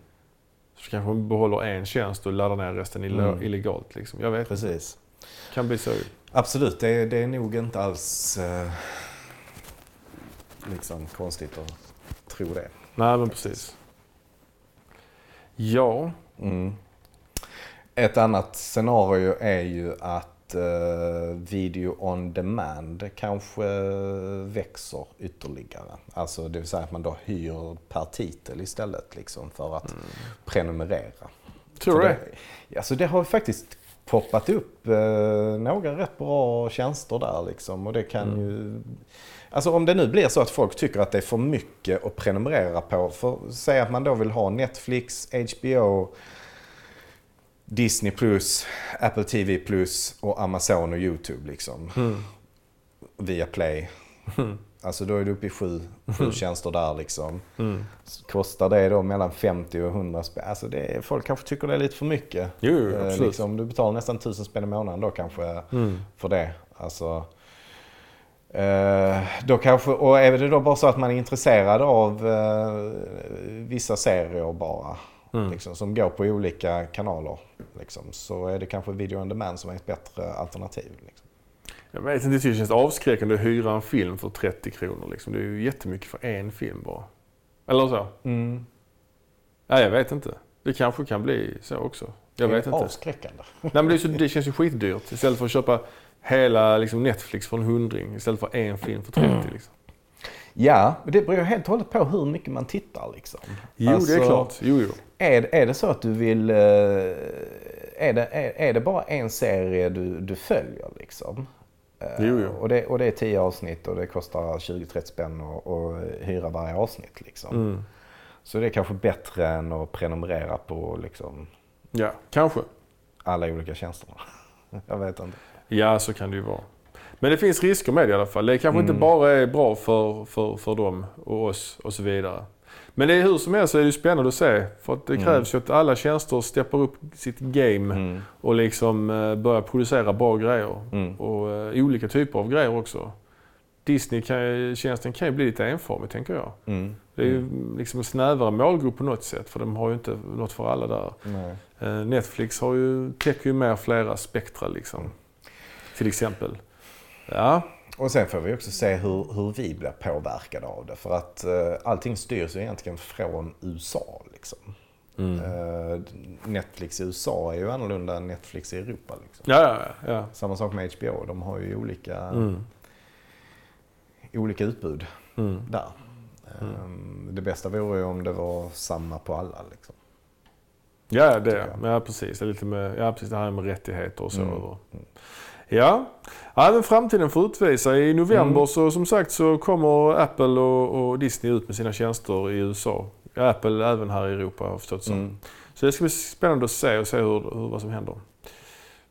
Speaker 1: Så kanske man behåller en tjänst och laddar ner resten
Speaker 2: Mm.
Speaker 1: illegalt. Liksom. Jag vet.
Speaker 2: Precis.
Speaker 1: kan bli så.
Speaker 2: Absolut, det, det är nog inte alls eh, liksom konstigt att tro det.
Speaker 1: Nej, men precis. Ja.
Speaker 2: Mm. Ett annat scenario är ju att eh, video on demand kanske växer ytterligare. Alltså det vill säga att man då hyr per titel istället liksom för att prenumerera.
Speaker 1: Tror du det?
Speaker 2: det? Alltså det har faktiskt poppat upp eh, några rätt bra tjänster där liksom. Och det kan
Speaker 1: Mm.
Speaker 2: ju... Alltså om det nu blir så att folk tycker att det är för mycket att prenumerera på. För säg att man då vill ha Netflix, HBO, Disney+, Apple TV+, och Amazon och YouTube liksom.
Speaker 1: Mm.
Speaker 2: Via Play. Alltså då är du uppe i sju, sju tjänster där liksom.
Speaker 1: Mm.
Speaker 2: Kostar det då mellan 50 och 100 spänn? Alltså det är, folk kanske tycker det är lite för mycket.
Speaker 1: Jo,
Speaker 2: Eh,
Speaker 1: absolut.
Speaker 2: liksom, du betalar nästan 1000 spänn i månaden då kanske
Speaker 1: Mm.
Speaker 2: för det. Alltså, eh, då kanske, och är det då bara så att man är intresserad av eh, vissa serier bara,
Speaker 1: Mm.
Speaker 2: liksom, som går på olika kanaler, liksom, så är det kanske video on demand som är ett bättre alternativ. Liksom.
Speaker 1: Jag vet inte, det känns avskräckande att hyra en film för 30 kronor. Liksom. Det är ju jättemycket för en film bara. Eller så?
Speaker 2: Mm.
Speaker 1: Nej, jag vet inte. Det kanske kan bli så också. Jag vet inte.
Speaker 2: Avskräckande.
Speaker 1: Nej, men det, så, det känns ju skitdyrt. Istället för att köpa hela liksom, Netflix för en hundring. Istället för en film för 30. [CLEARS THROAT] Liksom.
Speaker 2: Ja, det beror helt och hållet på hur mycket man tittar. Liksom.
Speaker 1: Jo, det
Speaker 2: Alltså-
Speaker 1: är klart. Jo, jo.
Speaker 2: Är, är det så att du vill... eh, Är det, är, är det bara en serie du, du följer liksom? Eh,
Speaker 1: Jo, jo.
Speaker 2: Och, det, och det är tio avsnitt och det kostar 20-30 spänn att hyra varje avsnitt. Liksom.
Speaker 1: Mm.
Speaker 2: Så det är kanske bättre än att prenumerera på liksom,
Speaker 1: Ja, kanske.
Speaker 2: alla olika tjänster. [LAUGHS] Jag vet inte.
Speaker 1: Ja, så kan det ju vara. Men det finns risker med det i alla fall. Det kanske
Speaker 2: Mm.
Speaker 1: inte bara är bra för, för, för dem och oss och så vidare. Men det är hur som helst så är det spännande att se. För att det
Speaker 2: Mm.
Speaker 1: krävs ju att alla tjänster steppar upp sitt game
Speaker 2: Mm.
Speaker 1: och liksom eh, börjar producera bra grejer.
Speaker 2: Mm.
Speaker 1: Och eh, olika typer av grejer också. Disney-tjänsten kan ju bli lite enformig tänker jag.
Speaker 2: Mm.
Speaker 1: Det är ju liksom en snävare målgrupp på något sätt för de har ju inte något för alla där.
Speaker 2: Nej.
Speaker 1: Eh, Netflix har ju, täcker ju mer flera spektra liksom. Till exempel. Ja,
Speaker 2: Och sen får vi också se hur, hur vi blir påverkade av det. För att eh, allting styrs ju egentligen från USA. Liksom.
Speaker 1: mm.
Speaker 2: Eh, Netflix i USA är ju annorlunda än Netflix i Europa. Liksom.
Speaker 1: ja, ja, ja.
Speaker 2: Samma sak med HBO. De har ju olika,
Speaker 1: Mm.
Speaker 2: olika utbud
Speaker 1: Mm.
Speaker 2: där. Eh, Det bästa vore ju om det var samma på alla. Liksom.
Speaker 1: Ja, det ja, precis. Det är lite med, ja, precis det här med rättigheter och så.
Speaker 2: Mm.
Speaker 1: Ja. men framtiden får utvisa. I november
Speaker 2: Mm.
Speaker 1: så som sagt så kommer Apple och, och Disney ut med sina tjänster i USA. Apple även här i Europa har jag förstått så.
Speaker 2: Mm.
Speaker 1: Så det ska bli spännande att se och se hur, hur, vad som händer.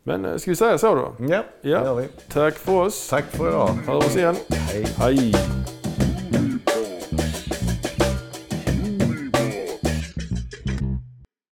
Speaker 1: Men eh, ska vi säga så då?
Speaker 2: Ja,
Speaker 1: Ja.
Speaker 2: det gör vi.
Speaker 1: Tack för oss.
Speaker 2: Tack för idag.
Speaker 1: Hör oss igen.
Speaker 2: Hej.
Speaker 1: Hej.